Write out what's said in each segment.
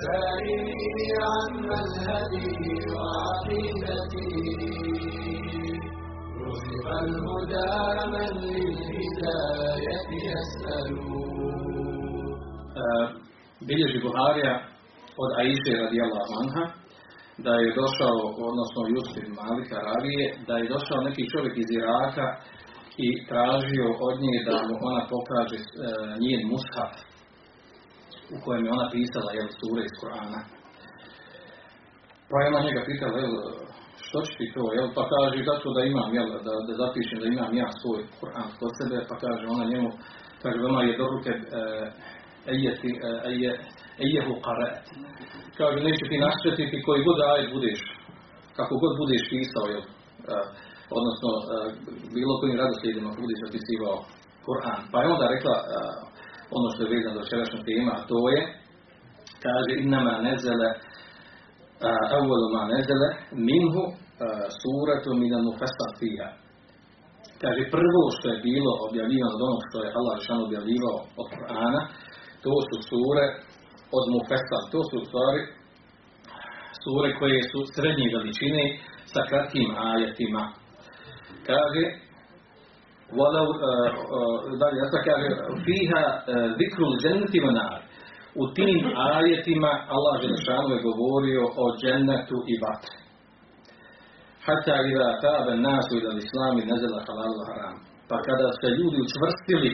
سائلي عما الهدي وعقيدتي رزق الهدى من للهداية يسأل bilježi Buharija od Aiše radijallahu anha da je došao, odnosno Jusuf Malika Ravije, da je došao neki čovjek iz Iraka i tražio od nje da mu ona pokaže e, njen mushaf u kojem je ona pisala jel, sure iz Korana. Pa je ona njega pitala, jel, što će ti to, jel, pa kaže, zato da imam, jel, da, da zapišem da imam ja svoj Koran kod sebe, pa kaže ona njemu, kaže, ona je do ruke e, ejeti, e, eje, ejehu qarat. Kaže, neće ti naštetiti koji god ajet budeš, kako god budeš pisao, jel, e, odnosno bilo kojim radoslijedima budeš zapisivao Kur'an. Pa je onda rekla ono što je vezano do včerašnjeg tema, a to je, kaže, innama nezele, evvelu ma nezele, minhu suratu minan fiha. Kaže, prvo što je bilo objavljivano od onog što je Allah Žešan objavljivao od Kur'ana, to su sure od Mufessar. To su stvari sure koje su srednje veličine sa kratkim ajetima. Kaže, ولو dalje ja kaže fiha zikrul dženneti wa nar. U tim ajetima Allah Želešanu je govorio o džennetu i vatri. Hatta ila tabe nasu ila islami nezela halalu haram. Pa kada se ljudi učvrstili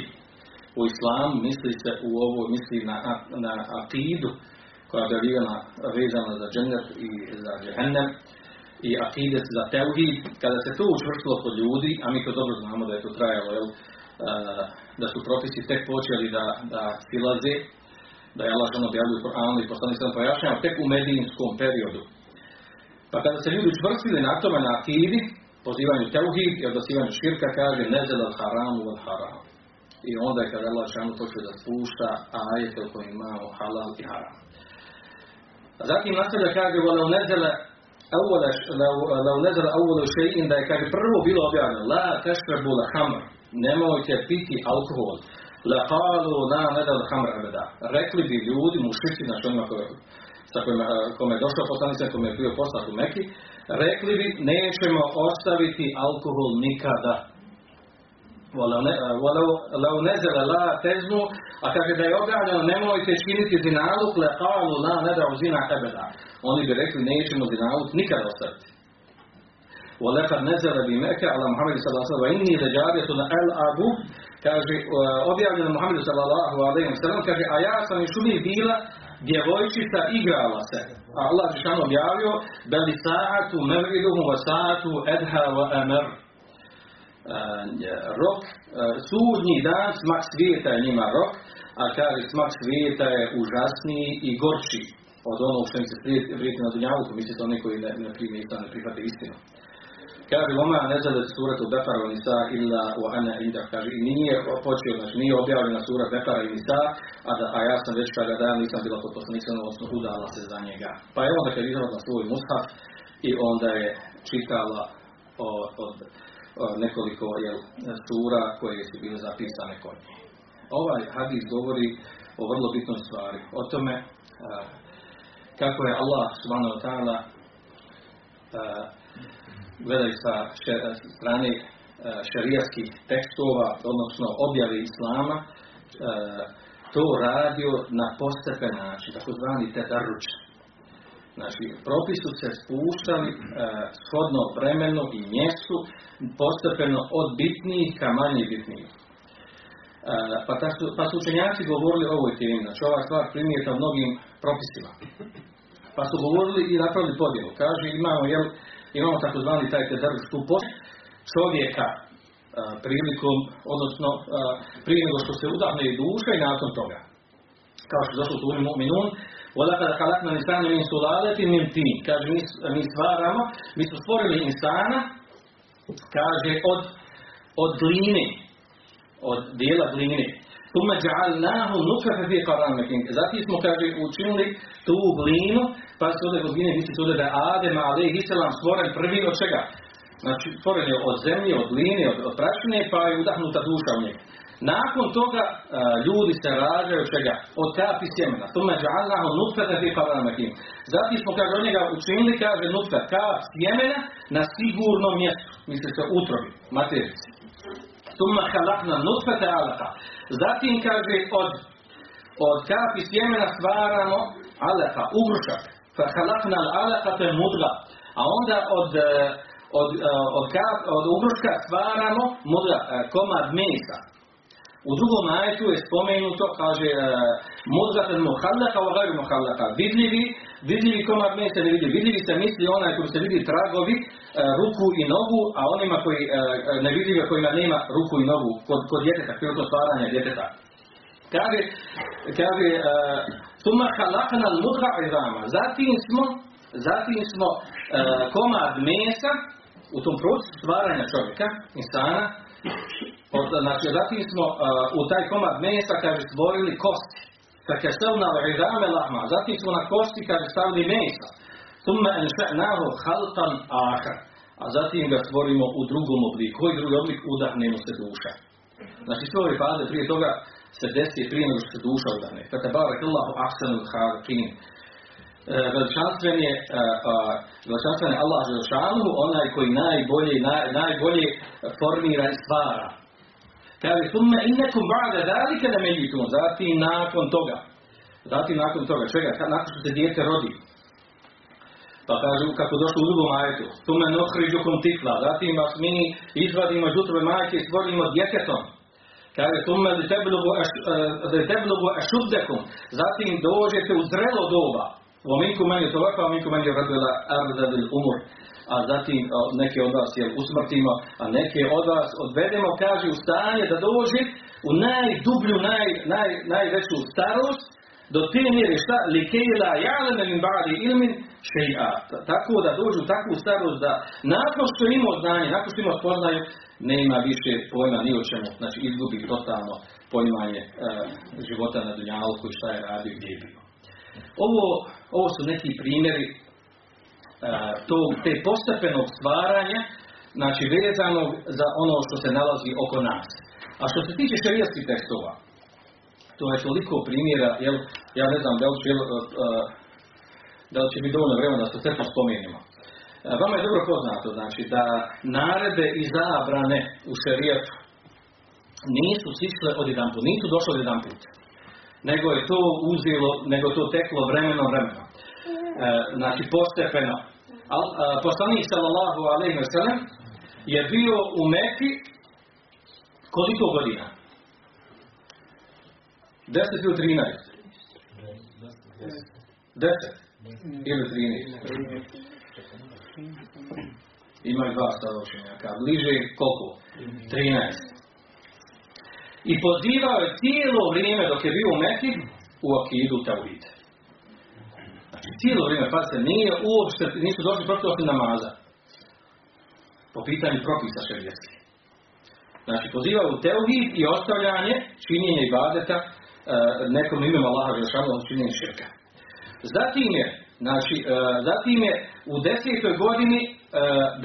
u islamu, misli se u ovo, misli na, na akidu koja je bila vezana za džennet i za džehennem i akidet za teuhid, kada se to učvrstilo kod ljudi, a mi to dobro znamo da je to trajalo, jel, da su propisi tek počeli da, da silaze, da je Allah što objavljaju u Koranu i poslani sam pojašnjava tek u medijinskom periodu. Pa kada se ljudi učvrstili na tome na akidi, pozivanju teuhid i odbasivanju širka, kaže nezel al haramu al haram. I onda je kada Allah šanu počeo da spušta ajete u kojima imamo halal i haram. A zatim nastavlja kaže, volau nezele أول لو لو نزل أول شيء da je kaže prvo bilo objavljeno la tashrabu al-khamr nemojte piti alkohol la qalu la nadal khamr abada rekli bi ljudi mušici znači onima koji sa kojima kome je došao poslanica kome je bio poslat u Meki rekli bi nećemo ostaviti alkohol nikada ولو نزل لا تزنوا أكاد يوجد أن نمو يتشكيني في زنالك لقالوا لا ندع زنا أبدا وني بريكو نيشم زنالك نكرا سرت ولقد نزل بمكة على محمد صلى الله عليه وسلم وإني لجارية الأبو كاجي أبيعنا محمد صلى الله عليه وسلم كاجي آياء سنشمي بيلا djevojčica igrala se. A Allah je šan objavio, beli sa'atu mer'iduhu wa sa'atu edha. Rok sudnji dan smak svijeta je njima rok a kaže smak svijeta je užasniji i gorči od onog što im se prijeti na dunjavuku, misli to neko ne, ne primi i ne prihvate istinu. Kaže, Loma ne zade surat u Bekara u Nisa illa u ana inda, kaže, nije počeo, znači nije objavljena sura Bekara i Nisa, a, da, a ja sam već kada dan nisam bila kod poslanika, odnosno udala se za njega. Pa je onda kad izradila svoj mushaf i onda je čitala od o, nekoliko jel, sura koje su bile zapisane kod. Ovaj hadis govori o vrlo bitnoj stvari, o tome kako je Allah subhanahu wa ta'ala gledaju sa strane šarijatskih tekstova, odnosno objave Islama, to radio na postepen način, takozvani tedaruč. Znači, propisu se spuštali shodno vremenu i mjestu, postepeno od bitnijih ka manje bitnijih. Pa, ta pa su učenjaci govorili o ovoj temi, znači ova stvar primijeta mnogim propisima. Pa su govorili i napravili podjelu. Kaže, imamo, jel, imamo takozvani taj tedarus tu čovjeka a, prilikom, odnosno a, prije nego što se udahne duša i nakon toga. Kao što je došlo u Mu'minun, وَلَقَدْ خَلَقْنَا الْإِنسَانَ مِنْ سُلَالَةٍ مِنْ تِينٍ Kaže, mi, mi stvaramo, mi smo stvorili insana, kaže, od, od gline, od dijela gline. ثُمَّ جَعَلْنَاهُ نُطْفَةً فِي قَرَارٍ مَكِينٍ Zatim smo, kaže, učinili tu glinu, pa se ovdje od gline misli se da je Adem, alejhi selam, stvoren prvi od čega? Znači, stvoren je od zemlje, od gline, od, od prašine, pa je udahnuta duša u njega. Nakon toga e, ljudi se rađaju čega? Od kapi sjemena. Tume džalnahu nutfete fi qaramakin. Zatim smo kaže od njega učinili kaže nutfe kap sjemena na sigurnom mjestu. Misli se utrobi, materici. Tume halakna nutfete alaka. Zatim kaže od od kapi sjemena stvaramo alaka, ugrušak. Fa halakna alaka te mudga. A onda od e, od, e, od, kap, od ugruška stvaramo mudga, e, komad mesa. U drugom ajetu je spomenuto, kaže, uh, mudgatan muhallaka wa gajru muhallaka. Vidljivi, vidljivi komad mesa ne vidi. Vidljivi se misli onaj koji se vidi tragovi, ruku i nogu, a onima koji ne vidljivi kojima nema ruku i nogu kod, kod djeteta, prilikom stvaranja djeteta. Kaže, kaže, summa halakna al-mudga. Zatim smo, zatim smo komad mesa u tom procesu stvaranja čovjeka, insana, znači, zatim smo uh, u taj komad mesa, kaže, stvorili kosti. Fakasavna al-izame lahma. Zatim smo na kosti, kaže, stavili mesa. Thumma anša'nahu halqan ahar. A zatim ga stvorimo u drugom obliku. Koji drugi oblik? Udahnemo se duša. Znači, sve ove faze prije toga se desi prije nego što se duša udahne. Fata barak Allahu ahsanul. Veličanstven je, veličanstven je Allah Želšanu, onaj koji najbolje, naj, najbolje formira i stvara. Kaže, thumme innekum ba'da dalike ne međitum. Zatim nakon toga. Zatim nakon toga. Čega? Nakon što se dijete rodi. Pa kažu, kako došlo u drugom ajetu. Thumme nohriđukum tikla. Zatim vas mi izvadimo iz utrobe majke i stvorimo djetetom. Kaže, thumme li teblugu ašuddekum. Zatim dođete u zrelo doba. ومنكم من يتوفى ومنكم من يرد الى ارض الامور a zatim neke od vas jel, usmrtimo, a neke od vas odvedemo, kaže, u stanje da dođe u najdublju, naj, naj, najveću starost, do te mjere šta, li kejla jalene min ba'di ilmin šeja. Tako da dođu u takvu starost da nakon što ima znanje, nakon što ima spoznaju, nema više pojma ni o čemu, znači izgubi totalno poimanje e, života na dunjalku i šta je radio gdje je bio. Ovo, ovo su neki primjeri uh, tog, te postepenog stvaranja, znači vezanog za ono što se nalazi oko nas. A što se tiče šerijskih tekstova, to je toliko primjera, jel, ja ne znam da li će, uh, da li će biti dovoljno vremena da se sve spomenimo. Vama je dobro poznato, znači, da narede i zabrane u šerijetu nisu sišle od jedan put, nisu došle od jedan put nego je to uzelo, nego to teklo vremeno vremeno. E, znači postepeno. Al, a, poslanik sallallahu alejhi ve sellem je bio u Mekki koliko godina? 10 ili 13? 10 ili 13? Ima dva stavočenjaka. Bliže koliko? 13. I pozivao je cijelo vrijeme dok je bio u u akidu Tauhid. Znači cijelo vrijeme, pa se nije uopšte, nisu došli protiv osim namaza. Po pitanju propisa šerijetskih. Znači pozivao u Tauhid i ostavljanje činjenja i badeta e, nekom imenu Allaha Žešanu činjenja širka. Zatim je, znači, e, zatim je u desetoj godini e,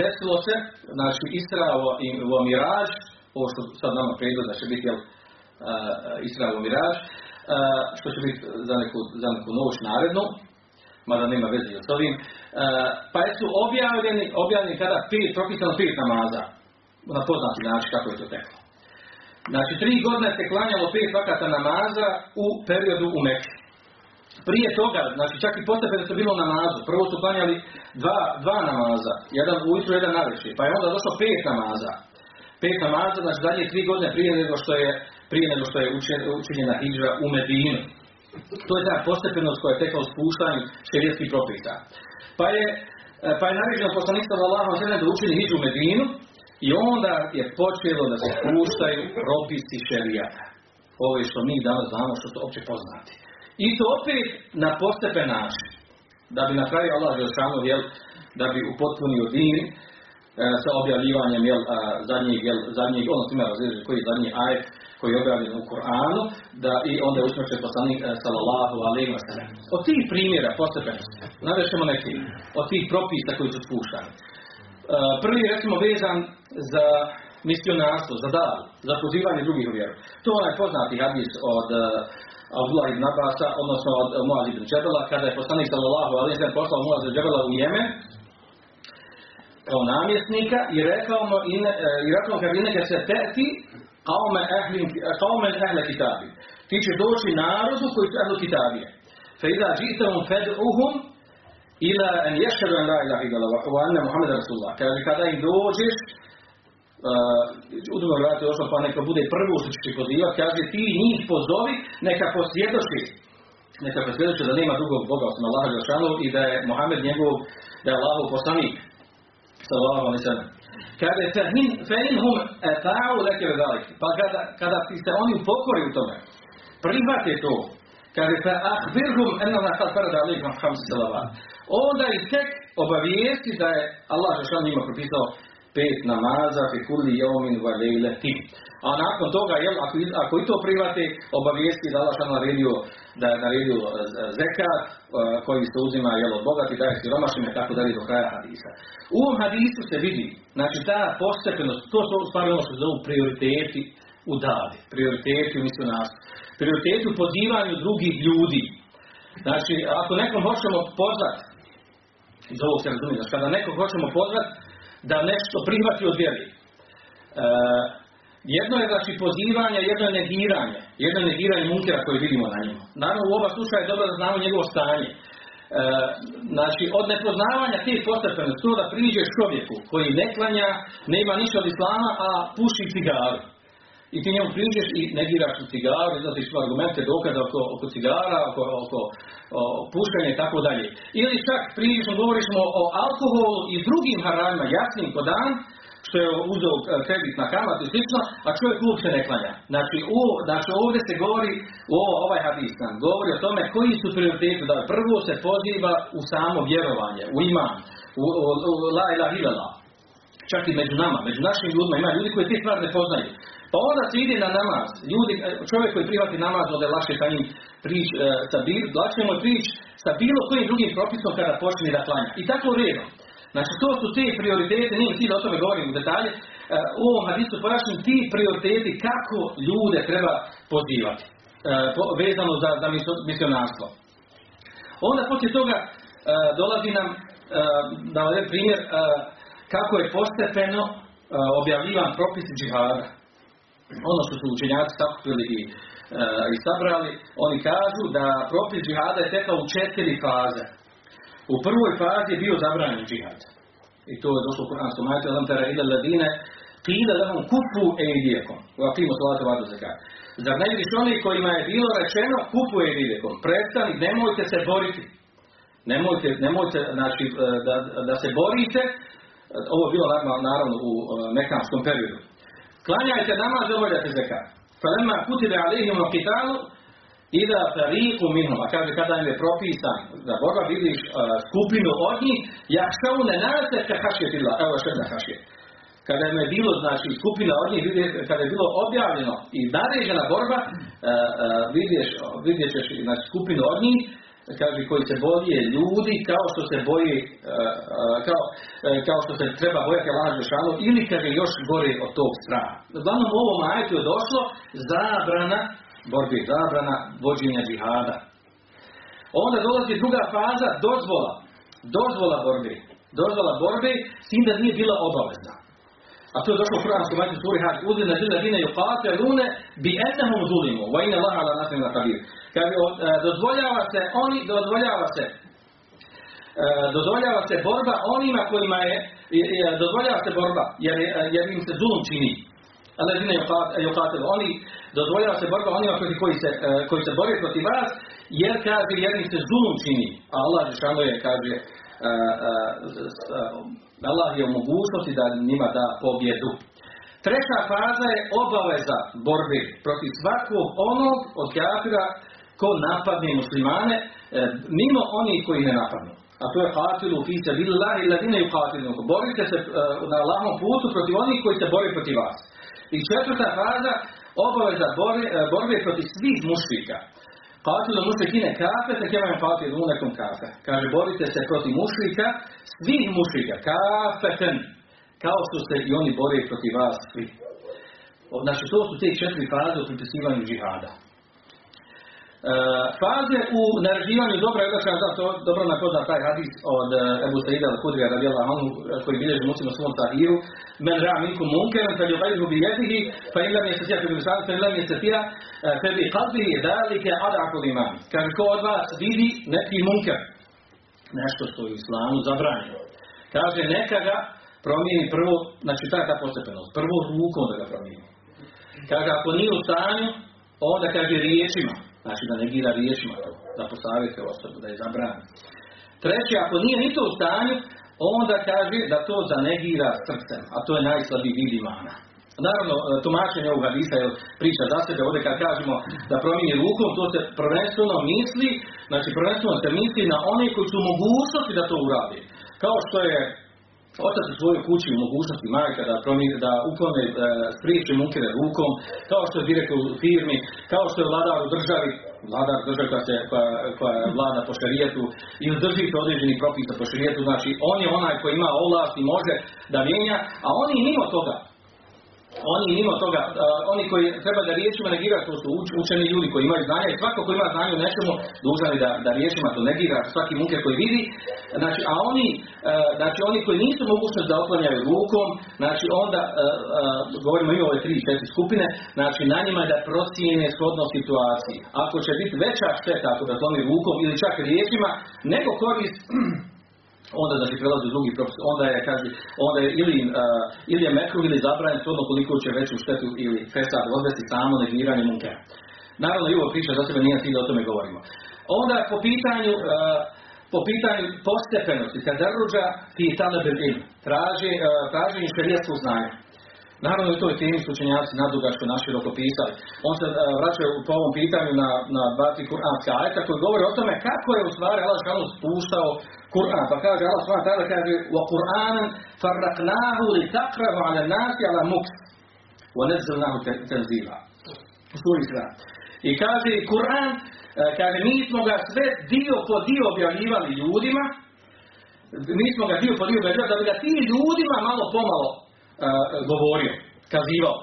desilo se, znači, Israo i Miraž, ovo što sad nama pregled da će biti jel, Israel Miraž, što će biti za neku, za neku noć narednu, mada nema veze s ovim, pa su objavljeni, objavljeni kada pet, propisano pet namaza, na poznati način kako je to teklo. Znači, tri godine se klanjalo pet vakata namaza u periodu u Meksi. Prije toga, znači čak i postepeno su bilo namazu. Prvo su klanjali dva, dva namaza, jedan ujutru, jedan navečer, pa je onda došlo pet namaza pet namaza, znači zadnje tri godine prije nego što je, prije nego što je učinjena hijđa u Medinu. To je ta postepenost koja je tekla u spuštanju šerijetskih propisa. Pa je, pa je naređeno poslanik sallallahu alejhi da učini hijđu u Medinu i onda je počelo da se spuštaju propisi šerijata. Ovo je što mi danas znamo što su opće poznati. I to opet na postepen način. Da bi na kraju Allah Želšanu, jel, da bi upotpunio din, sa objavljivanjem jel, zadnjeg, jel, zadnjeg, odnosno ima različiti koji je zadnji ajet koji je objavljen u Koranu, da i onda je usmrćen poslanik sallallahu alejhi ve sellem. Od tih primjera postepenosti, navešemo neki, od tih propisa koji su spuštani. Prvi recimo vezan za misionarstvo, za davu, za pozivanje drugih u vjeru. To je onaj poznati hadis od Abdullah ibn Abbasa, odnosno od Muaz ibn Džebela, kada je poslanik sallallahu alaihi sallam poslao Muaz ibn Džebela u Jemen, kao namjesnika i rekao mu uh, i rekao kad neka se teti kaume ehli kaume ehle kitabi. Ti će doći narodu koji su kitabije. Fa idha jitahum fad'uhum ila an yashhadu an la ilaha illallah wa anna muhammeda rasulullah. Kaže kada im dođeš uh, u drugom došlo pa neka bude prvo što će pozivati, kaže ti njih pozovi, neka posvjedoči neka posvjedoči da nema drugog Boga osim Allaha Đelšanu i da je Muhammed njegov, da je Allahov poslanik sallallahu alaihi sallam. Kaže fein hum eta'u leke vedalik. Pa kada, kada ti se oni upokori u tome, prihvate to, kaže fe ahbirhum enna na sad farada alaikum hamsi salavat. Onda ih tek obavijesti da je Allah Žešan njima propisao pet namaza fi kulli yawmin wa laylatin. A nakon toga, jel, ako, ako i to private, obavijesti da Allah što naredio, da je naredio zekat, e, koji se uzima, jel, od bogati, daje siromašnjima, tako dalje do kraja hadisa. U ovom hadisu se vidi, znači ta postepenost, to su stvari ono što se zovu prioriteti u davi, prioriteti u misionarstvu, prioriteti u pozivanju drugih ljudi. Znači, ako nekom hoćemo pozvati, iz ovog se razumije, znači kada nekog hoćemo pozvati, da nešto prihvati od vjeri. E, jedno je znači pozivanje, jedno je negiranje. Jedno je negiranje munkera koje vidimo na njemu. Naravno u oba slučaja je dobro da znamo njegovo stanje. E, znači od nepoznavanja tih postepenosti to da priđeš čovjeku koji ne klanja, nema ništa od islama, a puši cigaru. I ti njemu priđeš i negiraš u cigaru, znači su argumente, dokaze oko, oko cigara, oko, oko o, pušenja i tako dalje. Ili čak priđeš, govoriš mu o alkoholu i drugim haramima, jasnim ko dan, što je uzeo e, kredit na kamatu i slično, a čovjek uopće ne klanja. Znači, u, znači ovdje se govori, u ovaj hadis nam govori o tome koji su prioriteti, da prvo se poziva u samo vjerovanje, u iman, u, u, u la. Čak i među nama, među našim ljudima, ima ljudi koji te stvari ne poznaju. Pa onda se ide na namaz. Ljudi, e, čovjek koji prihvati namaz, onda je lakše sa njim prič, e, sa bil, lakše sa bilo kojim drugim propisom kada počne da klanja. I tako redom. Znači to su te prioritete, nije ti da o tome govorim u detalje, e, u ovom hadisu pojašnjim ti prioriteti kako ljude treba pozivati, vezano za, za misionarstvo. Onda poslije toga dolazi nam da ovaj primjer kako je postepeno objavljivan propis džihada ono što su učenjaci sakupili i, e, i sabrali, oni kažu da propis džihada je tekao u četiri faze. U prvoj fazi je bio zabranjen džihad. I to je došlo u Kur'anskom majtu, Alam tera ila ladine, qila lahum kufu ejdijekom. U aqimu salatu vadu zakat. Zar ne vidiš oni kojima je bilo rečeno kufu ejdijekom. Prestani, nemojte se boriti. Nemojte, nemojte znači, e, da, da se borite. Ovo je bilo naravno u e, mekanskom periodu. Klanjajte namaz i obavljajte zekat. Falema kutibe alihim qitalu ida fariqu minhum. A kaže kada im je propisan da vidiš uh, skupinu od njih, jakšavune nase ka hašjetila. Evo što da hašjet. Kada im je bilo, znači, skupina od njih, kada je bilo objavljeno i naređena borba, vidješ, vidjet ćeš znači, skupinu od njih, kaže koji se boje ljudi kao što se boji kao, kao što se treba bojati Allah Žešanu ili kaže još gore od tog straha. Uglavnom u ovom ajetu je došlo zabrana borbi, zabrana vođenja džihada. Onda dolazi druga faza, dozvola. Dozvola borbi. Dozvola borbi, s tim da nije bila obavezna. A to je došlo u Kur'anskom majtu suri Hajj. Uzine zile dine yuqate lune bi ennehum zulimu. Wa inna Allah ala nasrim na kabir. Kaže, e, dozvoljava se, oni, dozvoljava se, e, dozvoljava se borba onima kojima je, dozvoljava se borba, jer, jer im se zulum čini. Dine yuqate oni, dozvoljava se borba onima koji, koji, se, e, koji se bore protiv vas, jer kaže, im se zulum čini. A Allah je, kaže, Allah je u mogućnosti da njima da pobjedu. Treća faza je obaveza borbe protiv svakog onog od kafira ko napadne muslimane, e, mimo onih koji ne napadnu. A to je qatilu fi sabilillahi ladine yuqatilu. Borite se e, na Allahom putu protiv onih koji se bore protiv vas. I četvrta faza obaveza borbe, e, borbe protiv svih mušrika. Qatilu mušrikine kafe, kema im qatilu unekum kafe. Kaže, borite se protiv mušrika, svih mušrika, kafeten. kao što se i oni bore protiv vas svi. Znači, to su te četiri faze u pripisivanju džihada. E, faze u naređivanju dobra je da to dobro na poznat taj hadis od e, Ebu Sa'ida al-Hudrija radijallahu anhu koji bilježi muslima svom tahiru men ra minkum munkeran fa yughayyiru bi yadihi fa in lam yastati' bi lisanihi fa in lam yastati' fa bi qalbihi dhalika ad'afu iman kaže ko od vas vidi neki munker nešto što je u islamu zabranjeno kaže neka ga promijeni prvo znači ta ta postepenost prvo rukom da ga promijeni. Kaže ako nije u stanju onda kaže riječima Znači da negira riječima to, da posavjete osobu, da je zabrani. Treće, ako nije ni to u stanju, onda kaže da to zanegira srcem, a to je najslabiji vid imana. Naravno, e, tumačenje ovog hadisa je priča za sebe, ovdje kad kažemo da promijeni rukom, to se prvenstveno misli, znači prvenstveno se misli na one koji su mogućnosti da to uradi. Kao što je otac u svojoj kući u mogućnosti majka da, promijeni, da uklone, e, spriječe munkere rukom, kao što je direktor u firmi, kao što je vladar u državi, vladar državi koja, koja, koja vlada po šarijetu ili drži se određeni propisa po šarijetu, znači on je onaj koji ima ovlast i može da mijenja, a oni mimo toga, oni mimo toga, uh, oni koji treba da riječima negiraju, to su uč, učeni ljudi koji imaju znanje, svako koji ima znanje u nečemu, dužan da, da riječima to negira, svaki munker koji vidi, znači, a oni, uh, znači, oni koji nisu mogućnost da oklanjaju rukom, znači, onda, uh, govorimo i ove tri, četiri skupine, znači, na njima je da procijene shodno situaciji. Ako će biti veća šteta ako da zlomi rukom ili čak riječima, nego korist onda znači prelazi u drugi propis, onda je kaže, onda je ili, uh, ili je mekruh ili zabranjen shodno koliko će veću štetu ili fesad odvesti samo negiranje munkera. Naravno i ovo priča za sebe nije cilj da o tome govorimo. Onda po pitanju uh, po pitanju postepenosti, kada ruđa ti tada ilm, traži, uh, traženje šerijetskog znanja. Naravno i to je temi slučenjaci nadugačko naširoko pisali. On se uh, vraća po ovom pitanju na, na bati kuranska ajta koji govori o tome kako je u stvari Allah šalno spuštao Kur'an. Pa kaže Allah wa ta'ala kaže li taqrahu ala nasi ala muks wa nazzalnahu tanzila. U suri I kaže Kur'an kaže mi smo ga sve dio po dio objavljivali ljudima mi smo ga dio po dio objavljivali da bi ga ti ljudima malo pomalo govorio, kazivao.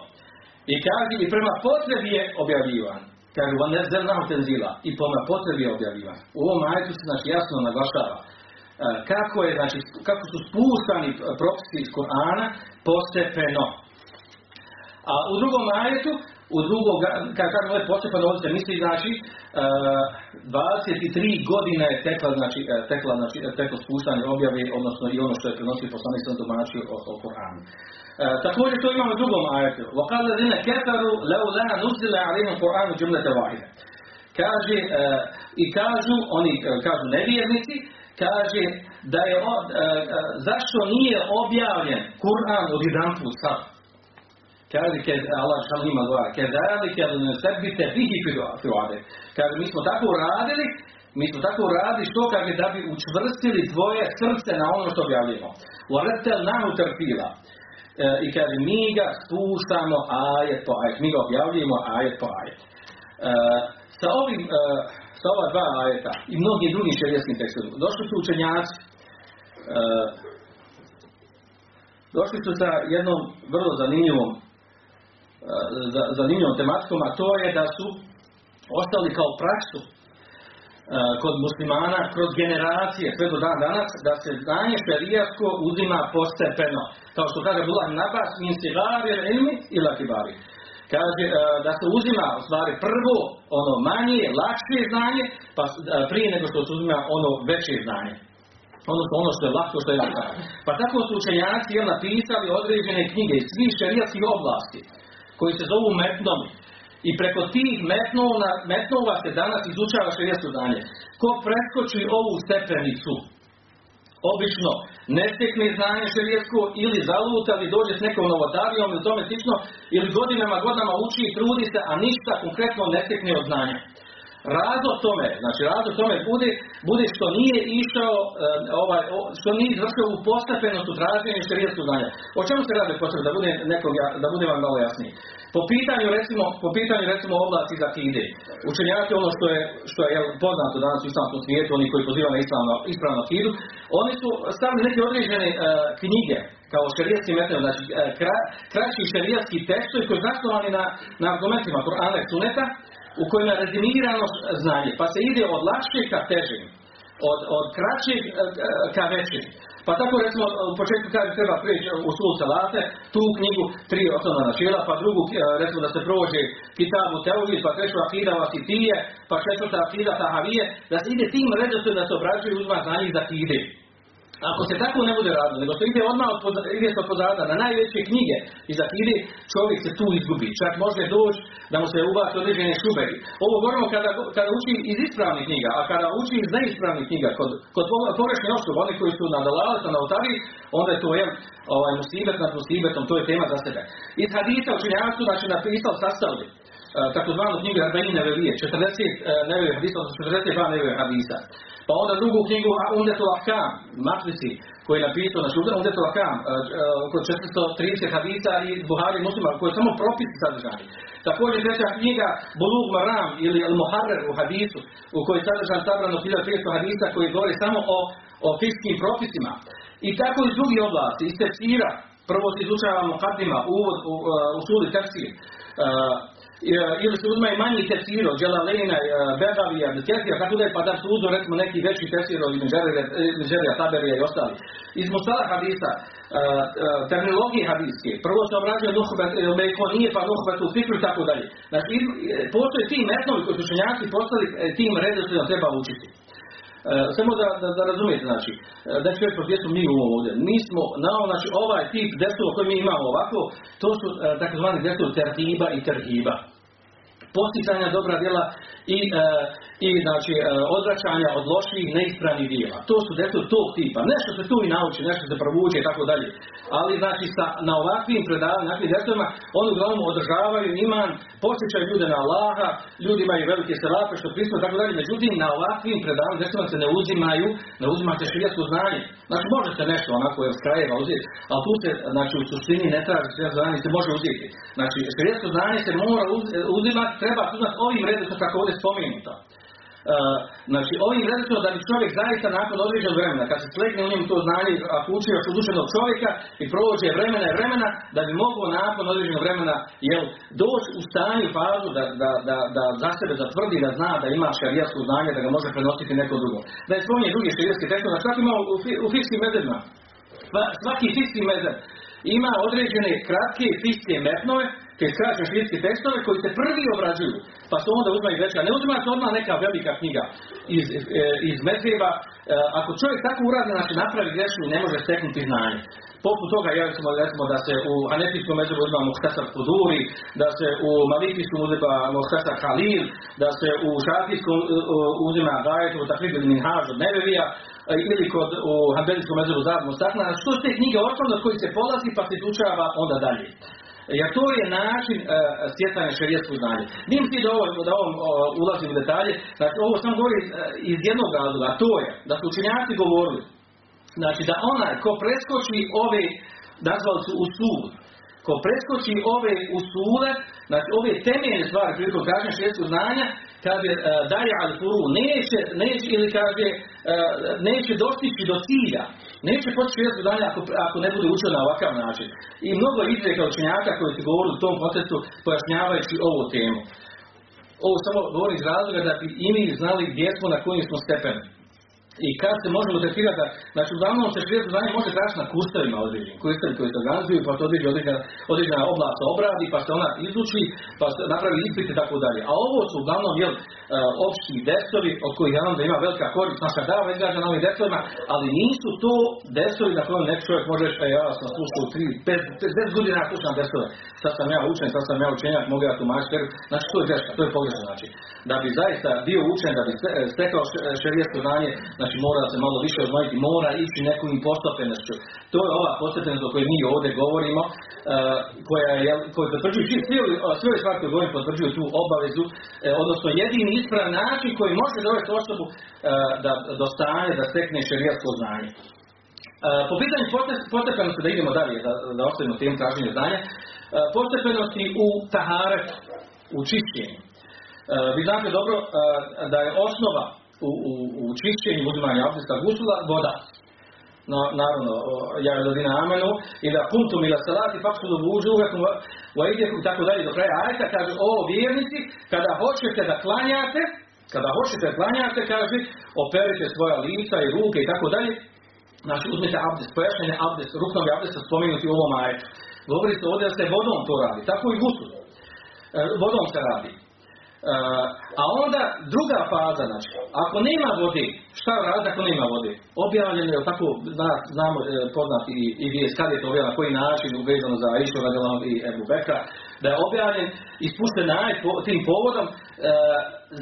I kaže, i prema potrebi je objavljivan. Kaže, van nezernahu tenzila. I prema potrebi je objavljivan. U ovom ajetu se znači jasno naglašava kako, je, znači, kako su spustani propisi iz Korana postepeno. A u drugom ajetu u drugog, kada kažem ovaj postepan ovdje se misli, znači, uh, 23 godine je tekla, znači, uh, tekla, znači, teklo spuštanje objave, odnosno i ono što je prenosio poslanik sam domaći o, o Koranu. Uh, također to imamo u drugom ajetu. وَقَالَ الَّذِينَ كَفَرُوا لَوْ لَا نُزِّلَ عَلَيْهِمْ قُرْآنُ جُمْلَةَ وَاحِدَ Kaže, uh, i kažu, oni uh, kažu nevjernici, kaže da je, uh, uh, zašto nije objavljen Kur'an od jedan put sad? Kaže, Allah što ima govara, kad kad ne sebite bihi fi'ade. Kaže, mi smo tako uradili, mi smo tako uradili što kaže da bi učvrstili tvoje srce na ono što objavljamo. Uretel nahu trpila. E, I kaže, mi ga spuštamo ajet po ajet. Mi ga objavljujemo ajet po ajet. E, sa ovim, e, sa ova dva ajeta i mnogim drugim šerijskim tekstovima, došli su učenjaci, došli su sa jednom vrlo zanimljivom zanimljivom tematikom, a to je da su ostali kao praksu e, kod muslimana kroz generacije sve do dan danas da se znanje šerijasko uzima postepeno. Kao što kaže Abdullah Nabas, min sigari ilmi ila kibari. Kaže e, da se uzima u stvari prvo ono manje, lakše znanje, pa e, prije nego što se uzima ono veće znanje. Odnosno ono što je lako, što je lako. Pa tako su učenjaci napisali određene knjige iz svih šerijatskih oblasti koji se zovu metnom. I preko tih metnova, metnova se danas izučava širijesko znanje. Ko preskoči ovu stepenicu, obično ne stekne znanje širijesko ili zaluta ili dođe s nekom novotarijom ili tome slično, ili godinama, godinama uči i trudi se, a ništa konkretno ne stekne od znanja. Razlog tome, znači razlog tome bude, bude što nije išao, uh, ovaj, što nije izvršio u postepenost u traženju znanja. O čemu se radi potrebno, da bude, nekog, da bude vam malo jasniji? Po pitanju, recimo, po pitanju, recimo, oblasti za kide, učenjaki ono što je, što je poznato danas u islamskom svijetu, oni koji pozivaju na ispravno, ispravno kidu, oni su stavili neke određene uh, knjige, kao šerijatski metod, znači e, kra, kraći šerijatski tekstovi koji su zasnovani na, na argumentima Kur'ana i Suneta, u kojima je rezimirano znanje, pa se ide od lakšeg ka težim, od, od kraćeg e, ka većeg. Pa tako recimo u početku kaže treba prijeći u sulu salate, tu knjigu tri osnovna načela, pa drugu e, recimo da se prođe kitabu teorije, pa treću akida vasitije, pa četvrta akida tahavije, da se ide tim redoslijedom da se obrađuje uzma znanje iz akide. Ako se tako ne bude radilo, nego se ide odmah od, ide se od na najveće knjige i zakide, čovjek se tu izgubi. Čak može doći da mu se ubaci određene šuberi. Ovo govorimo kada, kada uči iz ispravnih knjiga, a kada uči iz neispravnih knjiga, kod, kod pogrešnih osoba, oni koji su na dalalata, na otari, onda je to je ovaj, musibet nad musibetom, to je tema za sebe. Iz hadisa učenjaci znači napisao sastavljen takozvanu knjigu Arbain Nevevije, 40 neveve hadisa, odnosno 42 neveve hadisa. Pa onda drugu knjigu Undetul Ahkam, Matrisi, koji je napisao na šudu, Undetul Ahkam, oko 430 hadisa i Buhari muslima, koji je samo propisi sadržani. Također treća knjiga Bulug Maram ili Al Muharrer u hadisu, u kojoj je sadržan sabrano 1500 hadisa koji govori samo o, o fiskim propisima. I tako iz drugih oblasti, iz tefsira, prvo se izučava Mukaddima, uvod u, u, u sudi tefsir, ili se uzma i manji tefsir od Dželalina, Begavija, Bekesija, tako da je pa da su uzor recimo neki veći tefsir od Međerija, Taberija i ostali. Iz Musala hadisa, terminologije hadiske, prvo se obrađuje Nuhbet, Mekonije, pa Nuhbet u Fikru i tako dalje. Znači, postoje ti metnovi koji su šenjaci postali tim redoslijedom treba učiti. Samo da, da, da razumijete, znači, da ću reći gdje smo mi ovdje. Mi smo, na znači, ovaj tip desova koji mi imamo ovako, to su takozvani desovi terhiba i terhiba posticanja dobra djela i, e, i znači, e, odvraćanja od loših neispravnih djela. To su decu tog tipa. Nešto se tu i nauči, nešto se provuče i tako dalje. Ali znači sa, na ovakvim predavanjima, na desovima, oni uglavnom održavaju iman, posjećaju ljude na Allaha, ljudi imaju velike selape, što pismo, tako dalje. Međutim, na ovakvim predavanjima desovima se ne uzimaju, ne uzimate širijasko znanje. Znači, može se nešto onako s krajeva uzeti, ali tu se, znači, u suštini ne traži širijasko znanje, se može uzeti. Znači, širijasko znanje se mora uzimati, treba uzimati ovim redom kako ovdje spomenuto. Uh, znači, ovim redom da bi čovjek zaista nakon određenog vremena, kad se slegne u njemu to znanje, ako uči još udušenog čovjeka i prođe vremena i vremena, da bi mogao nakon određenog vremena jel, doći u stanju fazu da, da, da, da za sebe zatvrdi da zna da ima šarijasko znanje, da ga može prenositi neko drugo. Da je spominje drugi šarijaski tekst, znači svaki ima u, u fikskim. Svaki fikski mezer ima određene kratke fiske metnove, te skraćene širijetske tekstove koji se prvi obrađuju, pa se onda uzma i veća. Ne uzima se odmah neka velika knjiga iz, e, iz mezheba. E, ako čovjek tako uradi, znači napravi grešnu ne može steknuti znanje. Poput toga, ja recimo, recimo da se u Hanefijskom mezebu uzma Muhtasar Kuduri, da se u Malikijskom uzima Muhtasar Halil, da se u Šafijskom uzima Gajet, u Tafrid Minhaj od Nevevija, ili kod u Hanbelijskom mezebu Zadno Stakna, znači to su te knjige osnovne od kojih se polazi pa se izučava onda dalje. Jer to je način uh, stjecanja šerijetskog znanja. Nijem ti da ovo, da ovom uh, ulazim u detalje, znači ovo sam govori uh, iz jednog razloga, a to je da su učenjaci govorili, znači da onaj ko preskoči ove, nazvali su usul, ko preskoči ove usule, znači ove temeljne stvari prilikom traženja šerijetskog znanja, kaže uh, daje al furu, neće, neće ili kaže uh, neće dostići do cilja, neće postići šerijetsko znanje ako, ako ne bude učio na ovakav način. I mnogo izreka učenjaka koji se govori u tom kontekstu pojašnjavajući ovu temu. Ovo samo govori iz razloga da bi i mi znali gdje smo na kojim smo stepenu. I kad se možemo tretirati da, znači uglavnom se širijetsko znanje može tražiti na kustavima određenim, kustavi koji se organizuju, pa se određena, određena, određena oblast obradi, pa se ona izuči, pa se napravi ispit i tako dalje. A ovo su uglavnom, jel, uh, opšti desovi, od kojih ja da ima velika korist, naša dava izgrađa na ovim desovima, ali nisu to desovi na kojem neki čovjek može reći, ja sam slušao u 3, 10 godina slušam desove, sad sam ja učen, sad sam ja učenjak, mogu ja tumačiti, znači to je greška, to je pogrešno znači. Da bi zaista bio učen, da bi stekao šerijetsko znanje, znači mora se malo više odmojiti, mora ići nekom postepenošću. To je ova postepenost o kojoj mi ovdje govorimo, uh, koja je, koja potvrđuju, svi, svi ove stvari koje govorim potvrđuju tu obavezu, uh, odnosno jedini ispravan način koji može dovesti osobu uh, da, do stanja, da stekne šerijatsko znanje. Po pitanju postepenosti, da idemo dalje, da, da ostavimo tem traženju znanja, postepenosti u taharet, u čišćenju. Vi znate dobro da je osnova u, u, u čišćenju uzimanja abdesta gusula voda. no, naravno, ja ladina amenu, i da kuntum ila salati, pak su dovuđu uvekom, u i tako dalje, do kraja ajta, kaže, o vjernici, kada hoćete da klanjate, kada hoćete da klanjate, kaže, operite svoja lica i ruke i tako dalje, znači uzmite abdest, pojašnjenje abdest, ruknovi abdest spomenuti u ovom ajetu. Govori se ovdje da se vodom to radi, tako i gusu. E, vodom se radi. E, a onda druga faza, znači, ako nema vode, šta radi ako nema vode? Objavljeno je tako, zna, znamo e, poznati i, i vijest, kad je to objavljeno, na koji način uvezano za Išu i Ebu da je objavljen i spušten po, tim povodom e,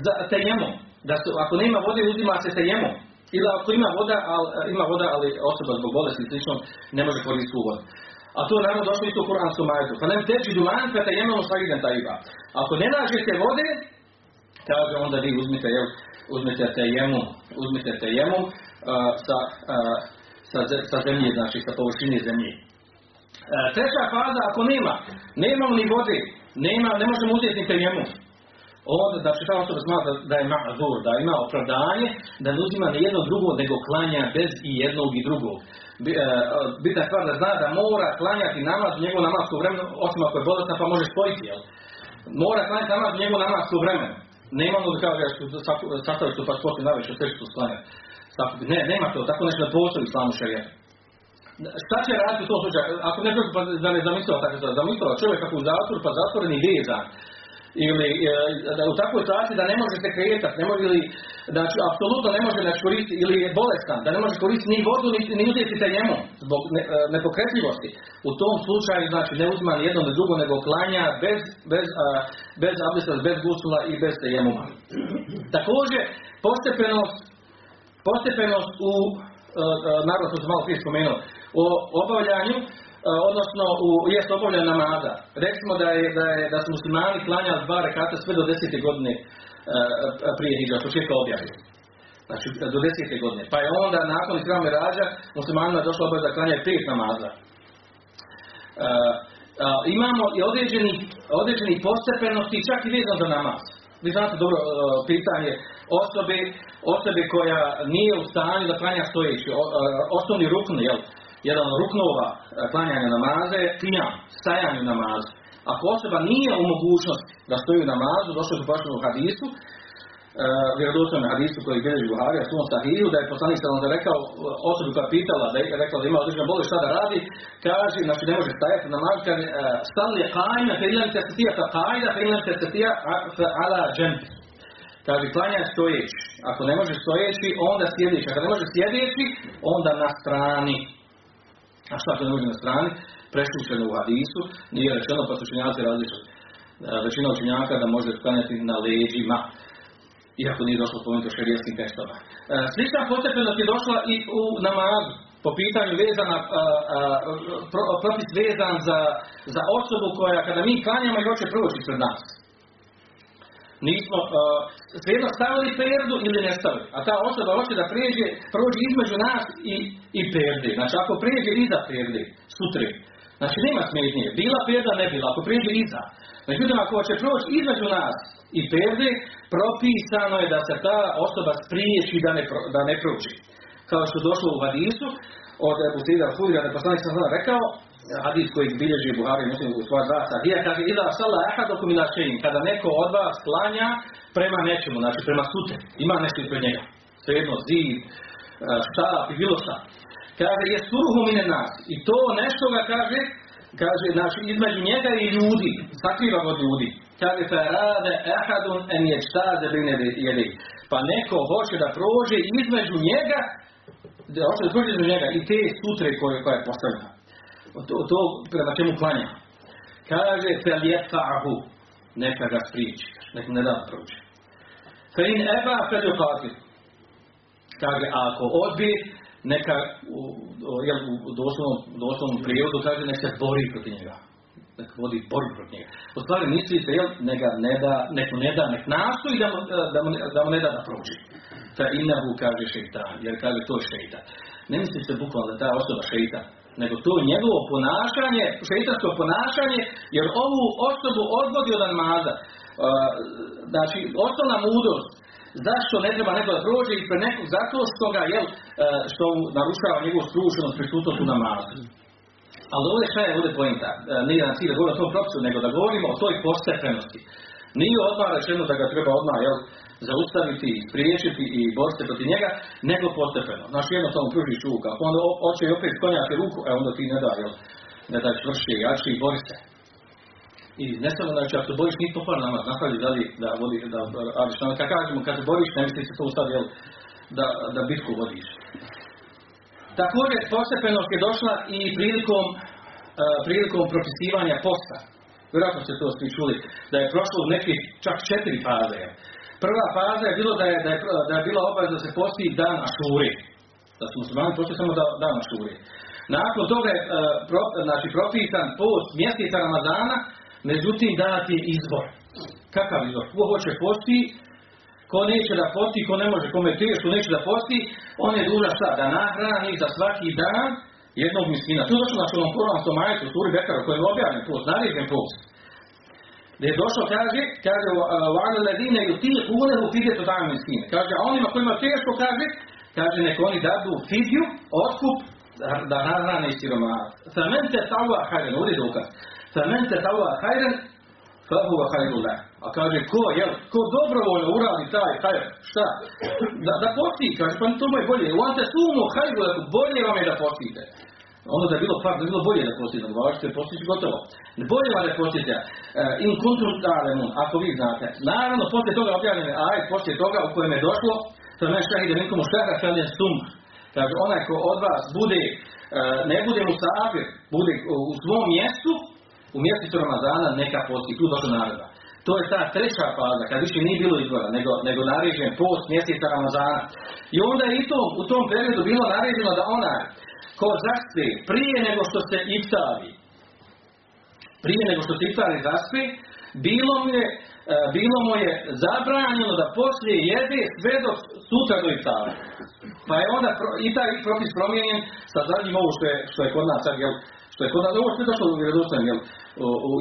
za tejemom. Da su, ako nema vode, uzima se tejemom. Ili ako ima voda, ali, ima voda, ali osoba zbog bolesti i slično, ne može koristiti vodu. A to je naravno došlo isto u Kur'anskom majetu. Pa nem teči duman, pa jemenu svagiden tajba. Ako ne nađete vode, kaže onda vi uzmite, jel, uzmite jemu, uzmite tejemu uh, sa, uh, sa, sa zemlje, znači sa površine zemlje. Uh, treća faza, ako nema, nemamo ni vode, nema, ne možemo uzeti ni tejemu. Onda, znači ta osoba smatra da je ma'zur, da ima opravdanje, da ne uzima ni jedno drugo, nego klanja bez i jednog i drugog. E, bitna stvar da zna da mora klanjati namaz u njegovu namasku vremenu, osim ako je bolestan pa može spojiti, jel? Mora klanjati namaz u njegovu namasku vremenu. Nema ono da kaže sastaviš tu pa spoti na večer, sve što sklanjati. Ne, nema to, tako nešto ne postoji islamu šarijetu. Šta će raditi u tom slučaju? Ako ne pa da ne zamislila tako da zamislila čovjek kako u zatvoru, pa zatvoreni vezan, ili e, da u takvoj situaciji da ne može se kretati, ne može ili znači apsolutno ne može znači koristiti ili je bolestan, da ne može koristiti ni vodu ni, ni utjecati njemu zbog e, nepokretljivosti. U tom slučaju znači ne uzima ni jedno ni drugo nego klanja bez bez a, bez abdesta, bez gusula i bez tejemuma. Također postepenost postepenost u uh, naravno sam malo prije spomenuo o obavljanju E, odnosno u jest obavljanje namaza. Recimo da je, da je da su muslimani klanjali dva rekata sve do desete godine e, prije hijđa, početka objave. Znači do desete godine. Pa je onda nakon islama rađa muslimanima došlo obavljati da klanjaju pet namaza. E, imamo i određeni, određeni postepenosti čak i vezan za namaz. Vi znate dobro pitanje osobe, osobe koja nije u stanju da klanja stojeći, osnovni rukn, jel? Jedan od ruknova e, klanjanja namaze je kijam, stajanje namazu. Ako osoba nije u mogućnosti da stoji u namazu, došlo je u u hadisu, uh, vjerodostojnom hadisu koji bilježi Buhari, a svom sahiju, da je poslanik sam onda rekao osobi koja pitala, da je rekla da ima određena bolest šta da radi, kaže, znači ne može stajati na namaz, kaže, uh, stali je kajna, fe ilam te statija ta kajda, fe ilam te statija ala džembi. Kaže, klanja stojeći. Ako ne može stojeći, onda sjedeći. Ako ne može sjedeći, onda na strani. A šta to ne na strani? Preslušeno u hadisu, nije rečeno, pa su učenjaci različiti. E, većina učenjaka da može sklanjati na leđima, iako nije došlo spomenuto šerijeskim tekstova. E, slična postepenost je došla i u namazu, po pitanju vezana, propis vezan za, za osobu koja, kada mi klanjamo i hoće proći pred nas. Nismo uh, svejedno stavili perdu ili ne stavili. A ta osoba hoće da prijeđe, prođe između nas i, i perde. Znači ako prijeđe iza perde, sutre, znači nema smetnje. Bila perda, ne bila. Ako prijeđe iza. Međutim, ako će proći između nas i perde, propisano je da se ta osoba spriječi da ne, da ne prođe. Kao što došlo u Hadisu, od Ebu Sida Hudira, da poslanik sam rekao, hadis koji bilježi Buhari muslim u svoja dva sahija, kaže ila sala ahadukum ila shay'in, kada neko od vas klanja prema nečemu, znači prema sutre, ima nešto ispred njega. Svejedno zid, e, štap i bilo šta. Kaže je suruhu mine nas i to nešto ga kaže kaže znači između njega i ljudi, sakriva od ljudi. Kaže fa rade ahadun en yajtaz bine yadi. Pa neko hoće da prođe između njega da hoće da prođe između njega i te sutre koje koja je postavljena to, to prema čemu klanja. Kaže, fel jetfa'ahu, neka ga spriječi, neka ne da prođe. Fe in eba fel yuqatil. Kaže, ako odbije, neka u, jel, u doslovnom, doslovnom prijevodu kaže, neka se bori protiv njega. Neka vodi borbu protiv njega. U stvari mislite, jel, neka ne da, neko ne da, nek nastoji da mu, da mu, da mu ne da da prođe. Fe inahu kaže šeitan, jer kaže to je šeitan. Ne mislite bukvalno da ta osoba šeitan nego to je njegovo ponašanje, šeitansko ponašanje, jer ovu osobu odvodi od namaza. Uh, znači, osnovna mudrost zašto ne treba neko da prođe ispred nekog zato što ga, jel, e, što narušava njegovu skrušenost prisutnost u namazu. Ali ovdje šta je ovdje pojenta? E, nije nam cilj da govorimo o tom propisu, nego da govorimo o toj postepenosti. Nije odmah rečeno da ga treba odmah jel, zaustaviti, spriječiti i boriti protiv njega, nego postepeno. Znaš, jednostavno pružiš ruku, ako onda hoće opet sklonjati ruku, e onda ti ne da, ne da čvršće, jači i bori se. I ne samo znači ako se boriš niti pokvar namaz, napravi dalje da vodi, da radiš namaz. Kad kažemo kad se boriš, ne misli se to sad, jel, da, da bitku vodiš. Također, postepenost je došla i prilikom, uh, prilikom propisivanja posta. Vjerojatno ste to svi čuli, da je prošlo u nekih čak četiri faze. Prva faza je bilo da je, da je, da je bila obaveza da se posti dan Ašuri. Da su muslimani posti samo da, dan Ašuri. Nakon toga je uh, pro, znači, propisan post mjeseca Ramazana, međutim dat je izbor. Kakav izbor? Ko hoće posti, ko neće da posti, ko ne može, kome je teško, neće da posti, on je dužan šta? Da nahrani za svaki dan jednog miskina. Tu došlo na što nam kuranskom majetu, suri koji je objavljen post, naređen post. Gdje je došlo, kaže, kaže, vana ledine i ti kunehu fidjetu dan miskine. Kaže, a onima kojima teško, kaže, kaže, nek oni dadu fidju, otkup, da nahrane i siromaha. Famen te tava hajren, ovdje dokaz. Famen te tava hajren, fahuva hajrullah. A kaže, ko, jel, ko dobrovoljno uradi taj hajr, šta? Da, da posti, kaže, pa to mu je bolje. U ante sumu hajru, bolje vam je da postite. Ono da je bilo par, da je bilo bolje da postite, da važete postići gotovo. Bolje vam da postite. Uh, in kuntum ta'lemun, ako vi znate. Naravno, poslije toga objavljene aj, poslije toga u kojem je došlo, to ne šahide minkom u šahra kaljen sum. Kaže, onaj ko od vas bude, uh, ne bude mu safir, bude u svom mjestu, u mjesecu Ramazana, neka posti. Tu došlo naroda. To je ta treća faza, kad više nije bilo izbora, nego, nego naređen post mjeseca Ramazana. I onda je i to, u tom periodu bilo naređeno da onaj ko zaspe prije nego što se iftari, prije nego što se iftari zaspe, bilo mu je, bilo mu je zabranjeno da poslije jede sve do sutra do iftara. Pa je onda i taj propis promijenjen sa zadnjim ovo što je, što je kod nas sad, jel, što je kod nas, ovo što je došlo u vjerodostojnim, jel, u, u, u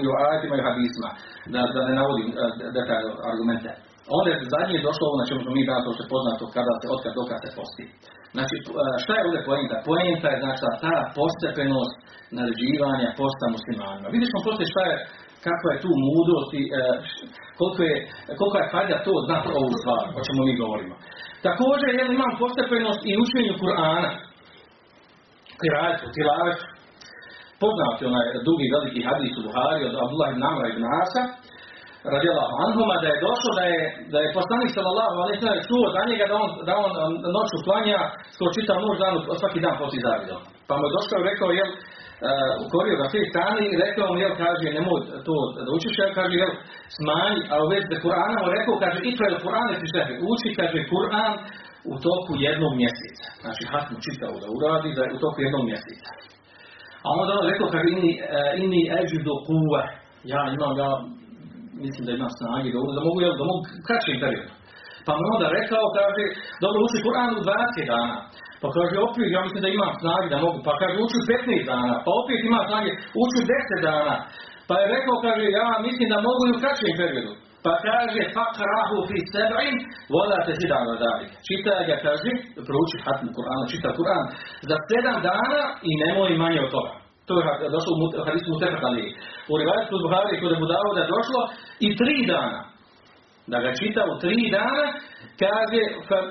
da, da ne navodim detaljno argumente. Onda je zadnje došlo ovo na čemu smo mi danas se poznato kada se, otkad dokad se posti. Znači, šta je ovdje pojenta? Pojenta je znači ta postepenost naređivanja posta muslimanima. Vidiš smo poslije šta je, kakva je tu mudrost i e, koliko je, koliko je fajda to znati ovu stvar, o čemu mi govorimo. Također, jel imam postepenost i učenju Kur'ana. Kirajetu, tilavetu. Poznati onaj veliki hadis u Buhari od Abdullah ibn Amra ibn Asa, radijallahu anhuma da je došlo da je da je poslanik sallallahu alejhi ve sellem čuo za njega da on da on noću klanja skoro čitav noć dan svaki dan poslije zavido. Pa mu je došao i rekao jel uh, ukorio ga sve strane i rekao mu jel kaže nemoj to da učiš ja kaže jel smanji a u vezi Kur'ana mu rekao kaže ikra il Kur'ane ti šefe uči kaže Kur'an u toku jednog mjeseca. Znači hatmu čitao da uradi da u toku jednog mjeseca. A onda on rekao kaže inni, uh, inni eđudu kuve ja imam ja mislim da ima snage da, da mogu, da mogu kraćim periodu. Pa mu onda rekao, kaže, dobro, uči Kur'an u 20 dana. Pa kaže, opet, ja mislim da imam snage da mogu. Pa kaže, uči 15 dana. Pa opet ima snage, uči 10 dana. Pa je rekao, kaže, ja mislim da mogu i u kraćim periodu. Pa kaže, fakrahu fi seb'in, vola te zidan radalik. Čitaj ga, kaže, prouči hatmu Kur'ana, čita Kur'an za 7 dana i nemoj manje od toga. To je došlo u hadisu Mutefak Ali. U rivajetu Buhari kod Abu Dawuda došlo i tri dana. Da ga čita u tri dana, kaže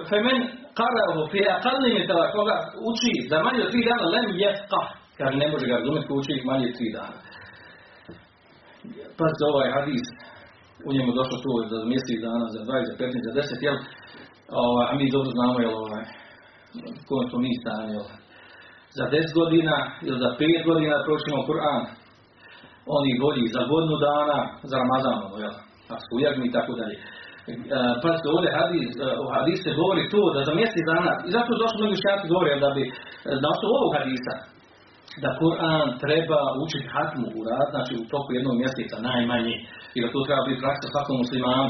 femen qarahu fi aqalli min koga uči za manje od tri dana lem yafqah. Kaže ne može ga razumjeti ko uči manje od tri dana. Pa za ovaj hadis u njemu došlo to za mjesec dana, za 20, za 15, za 10, jel? Ovaj, a mi dobro znamo, jel, ovaj, kome smo mi stanje, jel? Za 10 godina ili za 5 godina pročimo Kur'an. Oni bolji za godinu dana, za Ramazan, jel? Ako su i tako dalje. Pa se ovdje hadis, u hadis se govori to da za mjesec dana, i zato došlo mnogi šćati govori da bi, na osnovu ovog hadisa, da Kur'an treba učiti hatmu u rad, znači u toku jednog mjeseca najmanje, i da to treba biti praksa svakom muslimanu,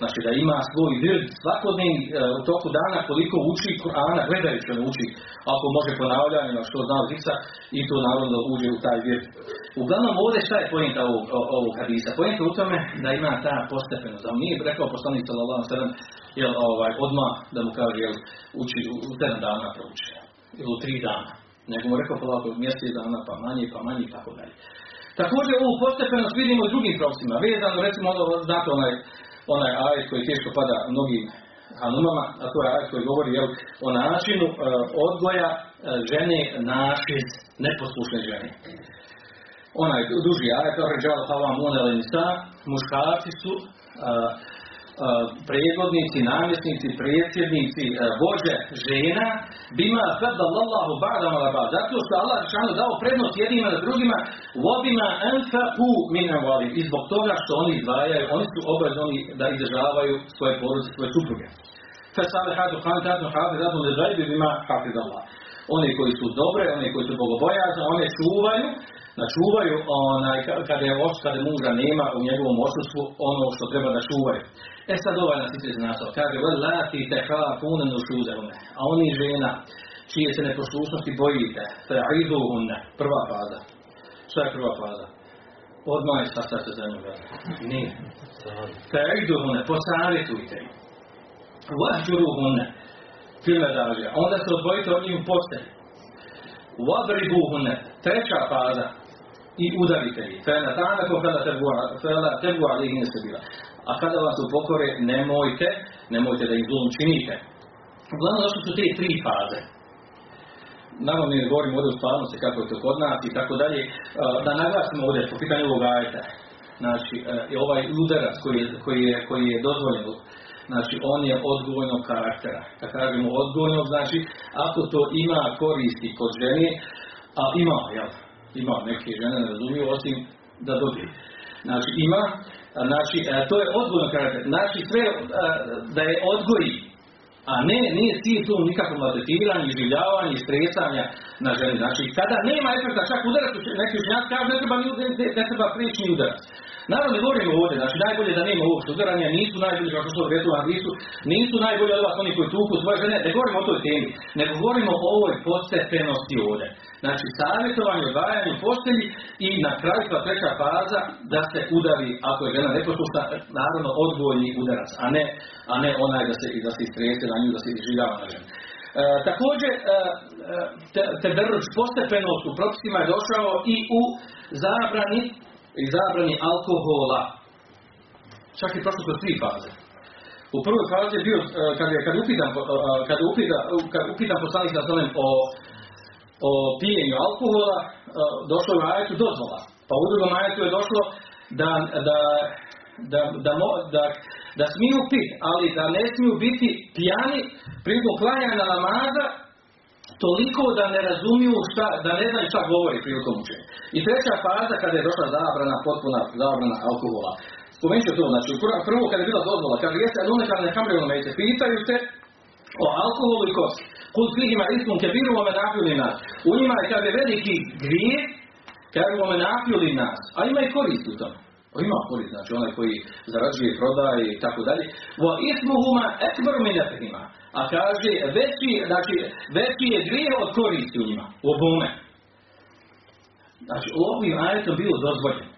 znači da ima svoj vir svakodnevni e, u toku dana koliko uči Kur'ana, gledajući ono uči, ako može ponavljanje, što zna Zisa, i to naravno uđe u taj vir. Uglavnom ovdje šta je pojenta ovog, ovog hadisa? Pojenta u tome da ima ta postepenost, da nije rekao poslanik sallallahu alejhi jel, ovaj, odmah da mu kaže, jel, uči u, u dana prouči, ili u tri dana. Nego mu rekao polako mjesec dana, pa manje, pa manje i tako dalje. Također ovu postepenost vidimo u drugim propisima. Vezano recimo ono, znate onaj, onaj ajet koji teško pada mnogim hanumama, a to je ajet koji govori jel, o načinu e, odgoja e, žene našiz neposlušne žene. Onaj duži ajet, ređala havam unele nisa, muškarci su e, predvodnici, namjesnici, predsjednici, vođe žena, bima sada Allahu ba'da malaba, zato što Allah šanu dao prednost jednima na drugima, vobima u min amvalim, i zbog toga što oni izdvajaju, oni su obavezni da izdržavaju svoje porodice, svoje supruge. Fesalihatu qanitatun hafizatun li gajbi bima hafiz. Oni koji su dobre, oni koji su bogobojazni, one čuvaju, čuvaju onaj, kada je oč, kada muža nema u njegovom odsustvu ono što treba da čuvaju. E sad ovaj nas ide znasao. Kaže, vel lati te hafune nušuzevune. A oni žena, čije se neposlušnosti bojite, fe iduhunne, prva faza. Šta je prva faza? Odmah je sastav se zemlju Nije. Fe iduhunne, posavjetujte im. Vahđuruhunne, filme dažja. Onda se odvojite od njih u postelji. Vadribuhunne, treća faza, i udarite ih. Fela ta'anaku fela tebu alihi bila. A kada vas upokore, nemojte, nemojte da ih zlom činite. Uglavnom, zašto su te tri faze? Naravno, mi ne govorimo ovdje u stvarnosti kako je to kod nas i tako dalje. Da naglasimo ovdje po pitanju ovog ajeta. Znači, ovaj udarac koji je, koji je, koji je dozvoljen, znači on je odgojnog karaktera. Kad kažemo odgojnog, znači ako to ima koristi kod žene, a ima, jel? ima neke žene ne razumiju osim da dobije. Znači ima, znači e, to je odgojno karakter. Znači sve e, da je odgoji, a ne, nije cilj tu nikakvo maltretiranje, iživljavanje, stresanja na ženi. Znači kada nema efekta čak udarac, neki učenjak kaže ne treba, ne, ne treba prijeći ni udarac. Naravno govorimo ovdje, znači najbolje da nema ovog nisu najbolji kao što rekao nisu, nisu najbolji od vas oni koji tuku svoje žene, ne govorimo o toj temi, nego govorimo o ovoj postepenosti ovdje. Znači savjetovanje, odvajanje postelji i na kraju ta treća faza da se udari, ako je žena neposlušna, naravno odgojni udarac, a ne, a ne onaj da se, da se istrese na nju, da se izživljava na ženu. E, također, e, te, te postepenost u propisima je došao i u zabrani i zabrani alkohola. Čak i prošlo tri faze. U prvoj fazi je bio, e, kad je, kad upitan, e, kad upitan, kad upitan poslanik sa o, o pijenju alkohola, e, došlo je u ajetu dozvola. Pa u drugom ajetu je došlo da, da, da, da, da, da smiju piti, ali da ne smiju biti pijani prilikom klanjanja namaza toliko da ne razumiju šta, da ne znaju šta govori prilikom učenja. I treća faza kada je došla zabrana, potpuna zabrana alkohola. Spomenut ću to, znači prvo kada je bila dozvola, kada jeste alune kada ne kamre mejte, pitaju se o alkoholu i kosti. Kud fihima ismun kebiru ome napili nas. U njima je kada veliki grije, kada je ome napili nas. A ima i korist u tome. O ima korist, znači onaj koji zarađuje, prodaje i tako dalje. Vo ismuhuma ekbaru minefihima. A kaže, veći, znači, veći je grijeh od koristi u njima, u obome. Znači, ovim ajetom bilo dozvoljeno.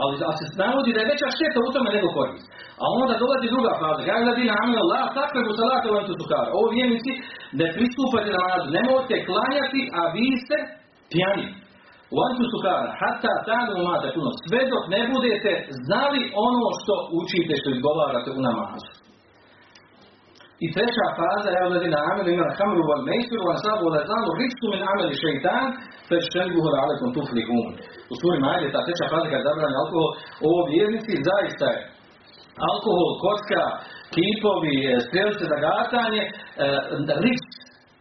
Ali da se navodi da je veća šteta u tome nego korist. A onda dolazi druga faza. Ja da bi namenu la takve salatu vam tu sukara. Ovo vjernici ne pristupate na nadu. Nemojte klanjati, a vi ste pijani. U antu sukara, hata tanu mata puno. Sve dok ne budete znali ono što učite, što izgovarate u namazu. I treća faza je ovdje na amelu ima hamru wal mejsir wal sabu wal zanu riksu min ameli šeitan fe štenbuhu da alekom tuflihun. U suri Majde ta treća faza kada zabrani alkohol, ovo vjernici zaista je alkohol, kocka, kipovi, e, strelice za gatanje, e, riks,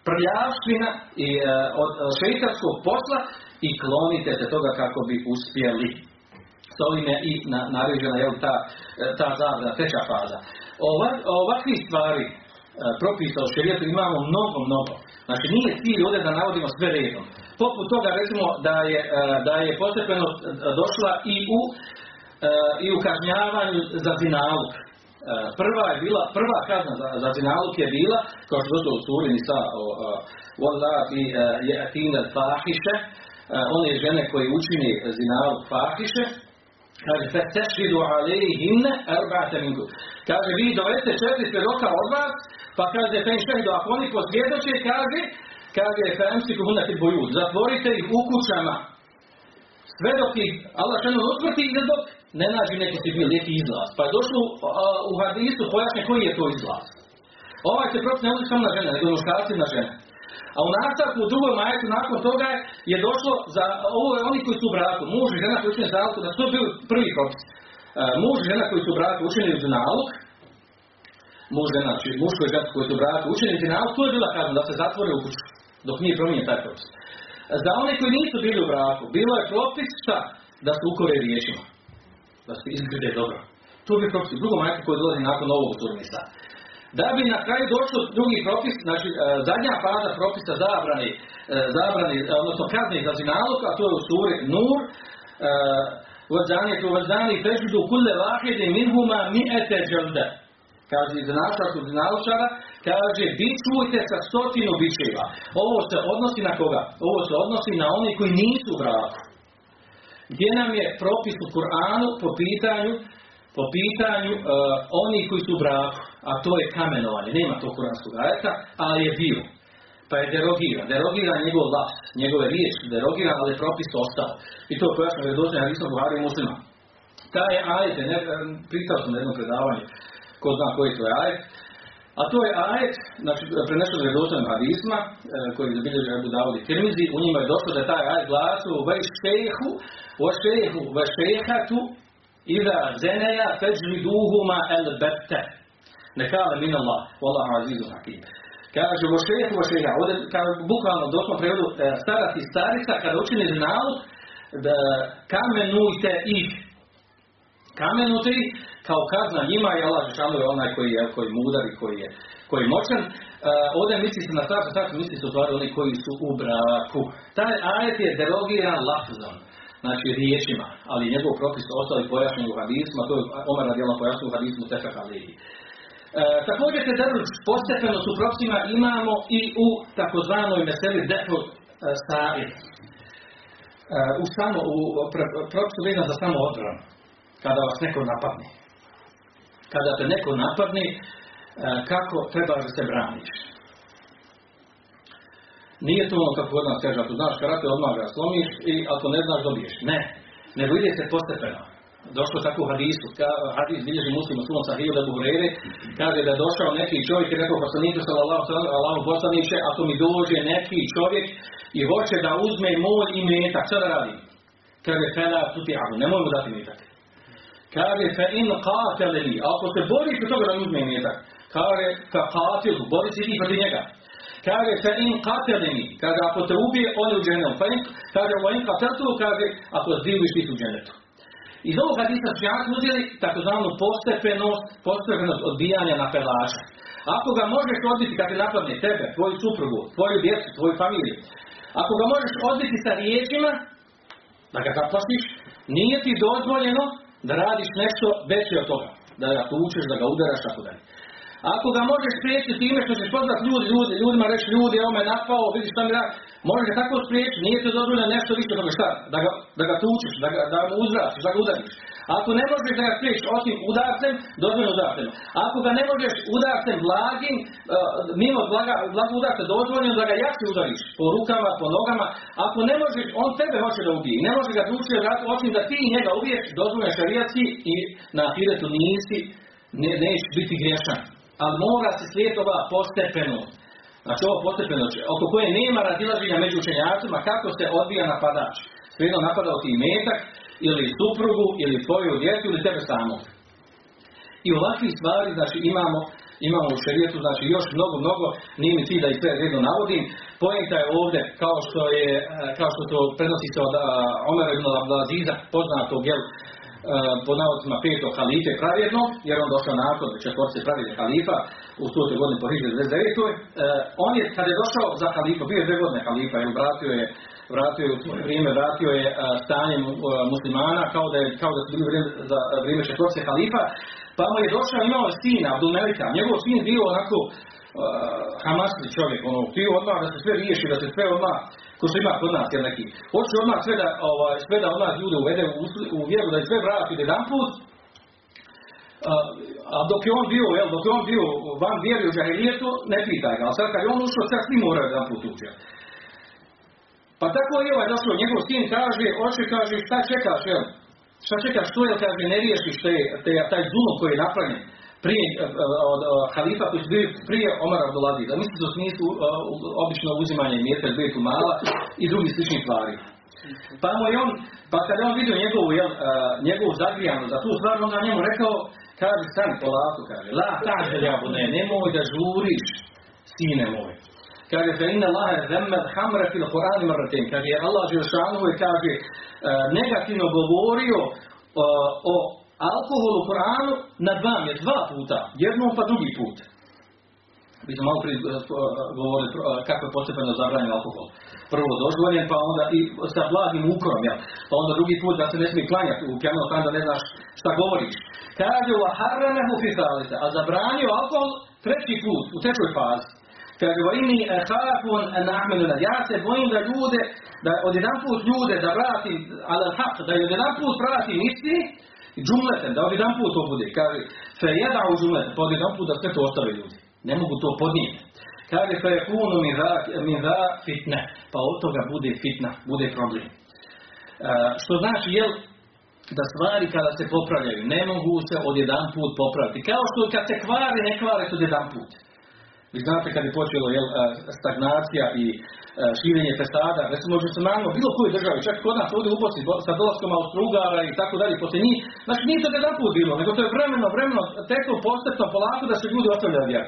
prljavština i e, od šeitarskog posla i klonite se toga kako bi uspjeli. S ovim je i naređena je ta, ta zabrana, treća faza. ovakvi stvari propisa u šerijetu imamo mnogo, mnogo. Znači nije cilj ovdje da navodimo sve redom. Poput toga recimo da je, da je postepeno došla i u, i u kažnjavanju za zinaluk. Prva je bila, prva kazna za, za zinaluk je bila, kao što je u suri Nisa i je fahiše, one žene koje učini zinaluk fahiše, Kaže, fe tešhidu alejhinne erba'ate minkum. Kaže, vi dovedete četiri svjedoka od vas, pa kaže, fe šehidu, ako oni posvjedoče, kaže, kaže, fe emsiku hunati bojud, zatvorite ih u kućama. Sve dok ih Allah šanu utvrti i dok ne nađe neki si bil neki izlaz. Pa je došlo uh, u hadisu pojasne koji je to izlaz. Ovaj se propis ne odnosi samo na žene, nego muškarci na žene. A u nastavku u drugom majetu nakon toga je došlo za ovo je oni koji su u braku, muž i žena koji učine zalog, da su to bili prvi propis. Uh, muž i žena koji su u braku učinili zinalog, muž žena, znači muško i žena koji su u braku učinili zinalog, to je bila kazna da se zatvore u kuću, dok nije promijenjen taj propis. Za one koji nisu bili u braku, bilo je propis šta? Da se ukore riječima. Da se izgrde dobro. To bi propis. Drugo majke koje dolazi nakon ovog turnisa. Da bi na kraju došlo drugi propis, znači e, zadnja faza propisa zabrani, e, zabrani, e, odnosno kazne za zinalog, a to je u suri Nur, Vazani tu vazani fežudu kulle vahide minhuma mi'ete dželde. Kaže naša kod naučara, kaže bičujte sa stotinu bičeva. Ovo se odnosi na koga? Ovo se odnosi na one koji nisu u braku. Gdje nam je propis u Kur'anu po pitanju po pitanju uh, oni koji su u braku, a to je kamenovanje, nema to kuranskog ajeta, ali je bio. Pa je derogiran, derogiran njegov las, njegove riječi, derogiran, ali je propis ostao. I to je pojašnjeno vjerodostojno na Islam Buhari i muslima. Taj ajet, ne, pitao sam na jednom predavanju, ko zna koji to je ajet, a to je ajet, znači prenešeno vjerodostojnim hadisma, e, koji zabilježi Abu Dawud Tirmizi, u njima je došlo da je taj ajet glasio ve šejhu, šejhatu, Iza zeneja feđliduhuma el bette. Nekale min Allah, wallahu azizu hakim. Kaže, vo šejehu, vo šejeha, ovdje, kaže, bukvalno, doslovno prevodu, e, starati starica, kada učini nalog, da kamenujte ih. Kamenujte ih, kao kazna njima i Allah Žešanu je onaj koji je, koji je mudar i koji je, koji je moćan. Uh, ovdje misli se na starcu, starcu misli se u oni koji su u braku. Taj ajet je derogiran lafzom znači riječima, ali njegov propis ostali pojašnjen u hadismu, a to je Omer radijalno pojasnio u hadismu Tefek Alihi. E, također te drž postepeno su propisima imamo i u takozvanoj meseli defu e, sa'ir. E, u samo, u propisu vezan za samo odbran, kada vas neko napadne. Kada te neko napadne, e, kako treba da se braniš. Nije to ono kako kod nas kaže, ako znaš karate, odmah ga slomiš i ako ne znaš, dobiješ. Ne. Nego ide se postepeno. Došlo tako u hadisu, ka, hadis bilježi muslim u svom sahiju da buhrere, kaže da je došao neki čovjek i rekao poslaniku sallallahu sallallahu poslaniće, ako mi dođe neki čovjek i hoće da uzme moj i metak, šta da radi? Kaže, fela tuti abu, nemoj mu dati metak. Kaže, fe in qateleni, ako se boriš u toga da uzme metak, kaže, ka qatil, bori se ti protiv njega. Kaže, fa in qateleni, kaže, ako te ubije, on je u dženetu. Fa in, kaže, wa in kaže, ako zdiviš ti u dženetu. Iz ovog hadisa čijak uzeli takozvanu postepenost, postepenost odbijanja na pelača. Ako ga možeš odbiti kad te napadne tebe, tvoju suprugu, tvoju djecu, tvoju familiju, ako ga možeš odbiti sa riječima, da ga zaplašiš, nije ti dozvoljeno da radiš nešto veće od toga. Da ga tučeš, da ga udaraš, tako dalje. Ako ga možeš spriječiti time što ćeš pozvat ljudi, ljudi, ljudima reći ljudi, evo me napao, vidi šta mi radi, možeš ga tako spriječiti, nije se dozvoljeno nešto više toga šta, da ga, da ga tučiš, da, ga, da mu uzvraćiš, da ga udariš. Ako ne možeš da ga spriječiš osim udarcem, dozvoljeno udarcem. Ako ga ne možeš udarcem blagim, uh, mimo blaga, blaga udarca, dozvoljeno da ga jače udariš, po rukama, po nogama. Ako ne možeš, on tebe hoće da ubije, ne može ga tući osim da ti njega ubiješ, dozvoljeno šarijatski i na ahiretu nisi, ne, nećeš biti griješan ali mora se slijetova postepeno. Znači ovo postepeno, oko koje nema razilaženja među učenjacima, kako se odbija napadač. Svejedno napadao ti metak, ili suprugu, ili tvoju djecu, ili tebe samog. I ovakvi stvari, znači imamo, imamo u šerijetu, znači još mnogo, mnogo, nije mi cilj da ih sve redno navodim. Pojenta je ovdje, kao što je, kao što to prenosi se od Omer ibn Abdelaziza, poznatog, jel, pod navodcima petog halife pravjedno, jer on došao nakon četvorce pravjedne halifa u 100. godini po Hidri 29. On je, kad je došao za halifa, bio je dve godine halifa, jer vratio je vratio je u vrijeme, vratio je stanje muslimana kao da, je, kao da su bili vrijeme, za vrijeme četvorce halifa, pa mu je došao, imao je sina, Abdul Melika, njegov sin bio onako uh, čovjek, ono, htio odmah da se sve riješi, da se sve odmah što ima kod nas jel neki. Hoće odmah sve da, ovaj, sve da ljude uvede u, u vjeru, da je sve vrati jedan put, a dok je on bio, jel, dok je on bio van vjeri u džahilijetu, ne pitaj ga, ali sad kad je on ušao, sad svi moraju jedan put ući. Pa tako je ovaj došao, njegov sin kaže, oče kaže, šta čekaš, jel? Šta čekaš, što je, kaže, ne riješiš te, te, taj zulum koji je napravljen prije uh, od uh, halifa koji su bili prije Omar Abdulaziz. Da mislite u smislu obično uzimanje mjeta iz mala i drugi slični stvari. Pa mu je on, pa kad je on vidio njegovu, jel, njegovu zagrijanu za tu stvar, onda njemu rekao, kaže, stani polako, kaže, la kaže ja ne, nemoj da žuriš, sine moj. Kaže, fe inna Allahe zemmed hamre fil Qur'ani marratin. Kaže, Allah Želšanu je, kaže, negativno govorio o alkoholu u Koranu na dva je dva puta, jednom pa drugi put. Mi smo malo prije govorili kako je postepeno zabranjen alkohol. Prvo dozvoljen, pa onda i sa blagim ukrom, ja. pa onda drugi put da se ne smije klanjati u pijanom da ne znaš šta govoriš. Kaže u haramehu fisalita, a zabranio alkohol treći put, u trećoj fazi. Kaže, vajni ehafun nahmenu Ja se bojim da ljude, da od jedan put ljude da vratim, ali hak, da od jedan put vratim isti, džumleten, da od jedan put to bude. Kaže, fe jeda u džumleten, pa jedan put da sve to ostave ljudi. Ne mogu to podnijeti. Kaže, fe kunu mi za fitne, pa od toga bude fitna, bude problem. Uh, što znači, jel, da stvari kada se popravljaju, ne mogu se od jedan put popraviti. Kao što kad se kvari, ne kvare od jedan put. Vi znate kad je počelo jel, stagnacija i širenje fesada, recimo naravno bilo kojoj državi, čak kod nas ovdje u Bosni, sa dolaskom Austrugara i tako dalje, poslije njih, znači nije to jedan put bilo, nego to je vremeno, vremeno teklo postepno polako da se ljudi ostavljaju vjeru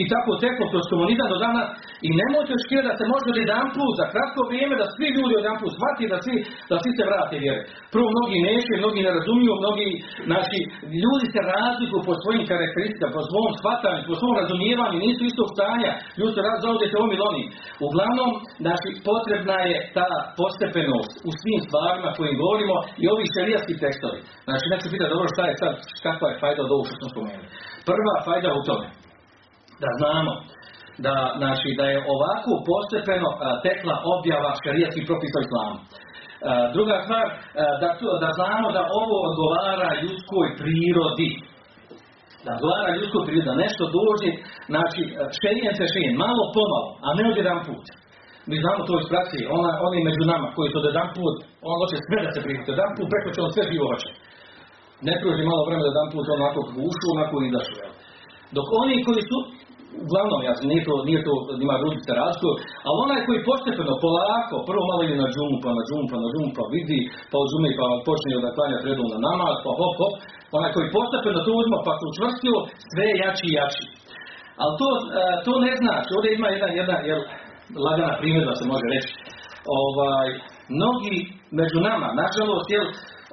i tako teklo kroz komunizam do dana i nemojte očekivati da se može jedan put za kratko vrijeme da svi ljudi jedan put shvati da svi, da svi se vrate vjere. Prvo mnogi neće, mnogi ne razumiju, mnogi znači, ljudi se razlikuju po svojim karakteristikama, po svom shvatanju, po svom razumijevanju, nisu istog stanja, ljudi se razzaudjeti ovom ili onim. Uglavnom, znači, potrebna je ta postepenost u svim stvarima kojim govorimo i ovi šerijski tekstovi. Znači, neću pitati dobro šta je sad, kakva je fajda od ovog što smo spomenuli. Prva fajda u tome da znamo da, znači, da je ovako postepeno tekla objava šarijatskih propisa islamu. druga stvar, da, da znamo da ovo odgovara ljudskoj prirodi. Da odgovara ljudskoj prirodi, da nešto dođe, znači šerijen se šerijen, malo pomalo, a ne od jedan put. Mi znamo to iz praksi, ona, oni među nama koji su od jedan put, on hoće sve da se prihvati, jedan put preko će on sve živo hoće. Ne malo vremena da jedan put onako ušu, onako i izašao. Dok oni koji su uglavnom, ja nije to, nije to, ima rudice rastu, ali onaj koji postepeno, polako, prvo malo ide na džumu, pa na džumu, pa na džumu, pa vidi, pa uzme, pa počne da klanja redom na namaz, pa hop, hop, onaj koji postepeno to uzma, pa se učvrstio, sve jači i jači. Ali to, e, to ne znači, ovdje ima jedna, jedna jel, lagana primjedba se može reći. Ovaj, mnogi među nama, nažalost, jel,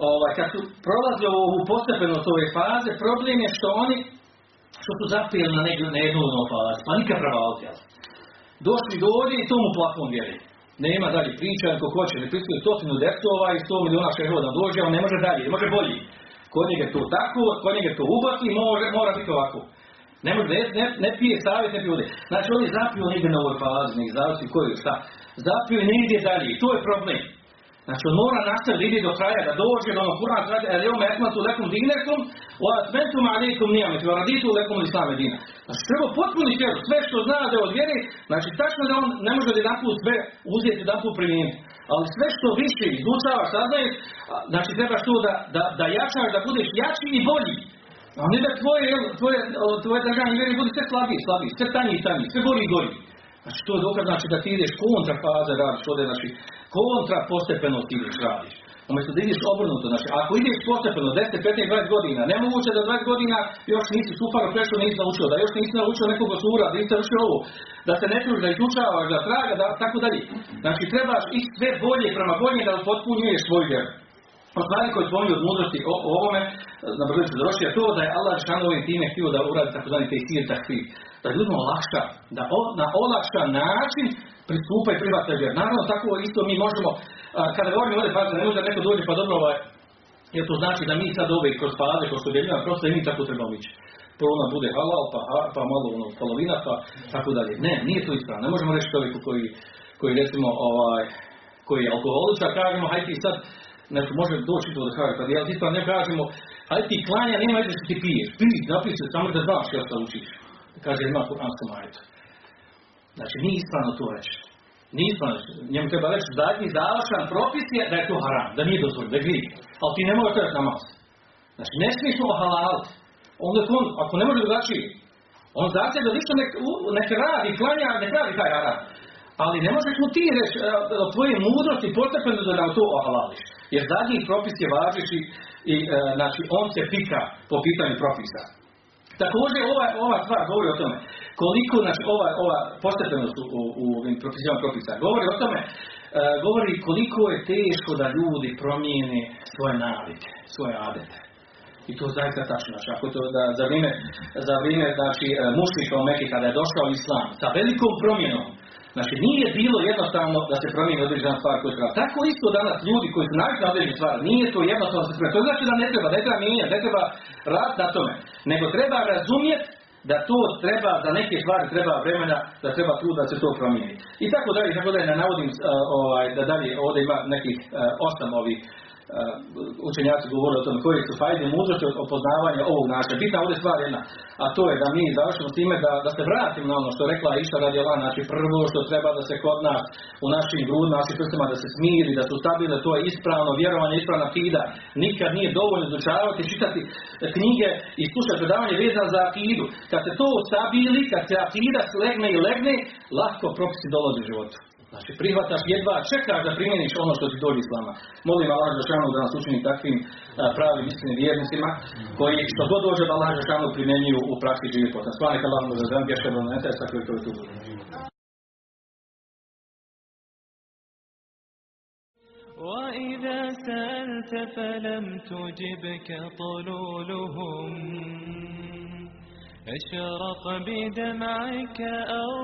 ovaj, kad su prolazili ovu postepenost ove faze, problem je što oni što su zapijeli na, neku, na jednu fazu, pa nikad prava. Došli do ovdje i tomu plafon vjeri. Nema dalje priča, ako hoće, ne pristuje stotinu dertova i sto miliona šehoda dođe, on ne može dalje, ne može bolji. Kod njega je to tako, kod njega je to ubaci, mora, mora biti ovako. Ne, može, ne, ne, ne pije savjet, ne pije ovdje. Znači oni zapiju negdje na ovoj fazi, nek zavisi koji šta. Zapiju negdje dalje i to je problem. Znači on mora nastaviti vidjeti do kraja, da dođe do onog Kur'an kaže, el jome etmatu lekum dinekum, wa atmentum alikum nijamet, wa raditu lekum islam dina. Znači treba potpuni vjeru, sve što zna da je od vjeri, znači tačno da on ne može da jedan put sve uzeti, jedan put primijeniti. Ali sve što više izučavaš, saznaješ, znači trebaš to da, da, da jačaš, da budeš jači i bolji. A ne da tvoje, tvoje, tvoje držanje vjeri bude sve slabiji, slabiji, sve tanji i tanji, sve gori i gori. Znači to je dokaz znači da ti ideš kontra faze radiš ovdje, znači kontra postepeno ti ideš radiš. Umjesto da ideš obrnuto, znači ako ideš postepeno 10, 15, 20 godina, nemoguće da 20 godina još nisi super prešao, nisi naučio, da još nisi naučio nekog sura, da nisi naučio ovo, da se ne čuš, da izučavaš, da traga, da tako dalje. Znači trebaš i sve bolje prema bolje da potpunjuješ svoj vjeru. O stvari koje spominju od mudrosti o, o ovome, na brzo se je to da je Allah Žešan time htio da uradi tako zvani tejsir takvir. Da ljudima olakša, da o, na olakšan način pristupaju privatnoj vjeri. Naravno, tako isto mi možemo, a, kada govorimo ovdje faze, ne može da neko dođe pa dobro ovaj, jer to znači da mi sad ove kroz faze, kroz što djeljima, prosto i mi tako trebamo ići. Prvo ona bude halal, pa, pa malo ono, polovina, pa tako dalje. Ne, nije to ispravno. Ne možemo reći čovjeku koji koji recimo ovaj, koji je alkoholičar, kažemo, hajde ti sad, nešto može doći da kaže, pa ja to ne kažemo, hajde ti klanja, nema veze što ti piješ, pij, napij se, samo da znaš što učiš. Kaže, ima kuranskom ajetu. Znači, nije ispravno to reći. Nije ispravno. Njemu treba reći, zadnji završan propis je da je to haram, da nije dozvoljeno, da je grije. Ali ti ne možeš to namaz. Znači, ne smiješ mu halaliti. Onda on, ako ne može drugačije, on znači da više nek, nek radi, klanja, nek radi taj haram. Ali ne možeš mu ti reći e, tvoje mudrosti postepeno da nam to ohalališ. Jer zadnji propis je važiš i, e, znači, on se pika po pitanju propisa. Također ova, ova stvar govori o tome koliko znači ova, ova postepenost u, u, u propisima propisa govori o tome e, govori koliko je teško da ljudi promijene svoje navike, svoje adete. I to zaista tačno. Znači, ako to da, za vrijeme, za vrijeme znači, mušlika u Mekke kada je došao islam sa velikom promjenom, Znači nije bilo jednostavno da se promijeni određena stvar koju treba. Tako isto danas ljudi koji su navikli na određenu stvar, nije to jednostavno da se. To znači da ne treba, ne treba mijenjati, ne treba rad na tome. Nego treba razumjeti da to treba, za neke stvari treba vremena, da treba trud da se to promijeni. I tako dalje, tako dalje, ne navodim ovaj, da dalje ovdje ima nekih osam ovih učenjaci govore o tome koji su fajde mudrosti od opoznavanja ovog načina. Bitna ovdje stvar jedna, a to je da mi završimo s time da, da se vratimo na ono što rekla Iša radi Allah, znači prvo što treba da se kod nas u našim grudima, našim prstima da se smiri, da su stabilne, to je ispravno vjerovanje, ispravna akida. Nikad nije dovoljno izučavati, čitati knjige i slušati predavanje vezan za akidu. Kad se to stabili, kad se akida slegne i legne, lako propisi dolaze u životu. Znači prihvataš jedva, čekaš da primjeniš ono što ti dođe s vama. Molim Allah Žešanu da nas učini takvim a, pravim istinim vjernicima koji što god dođe da Allah Žešanu primjenjuju u praksi živi potom. Svanik Allah mu za zem, vješće do nete, sa koji to je tu. وإذا سألت فلم تجبك طلولهم أشرق بدمعك أو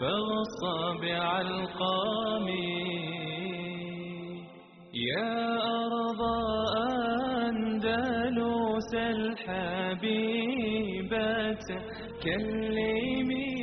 فاصطبع القامي يا أرض أندلس الحبيبة كلمي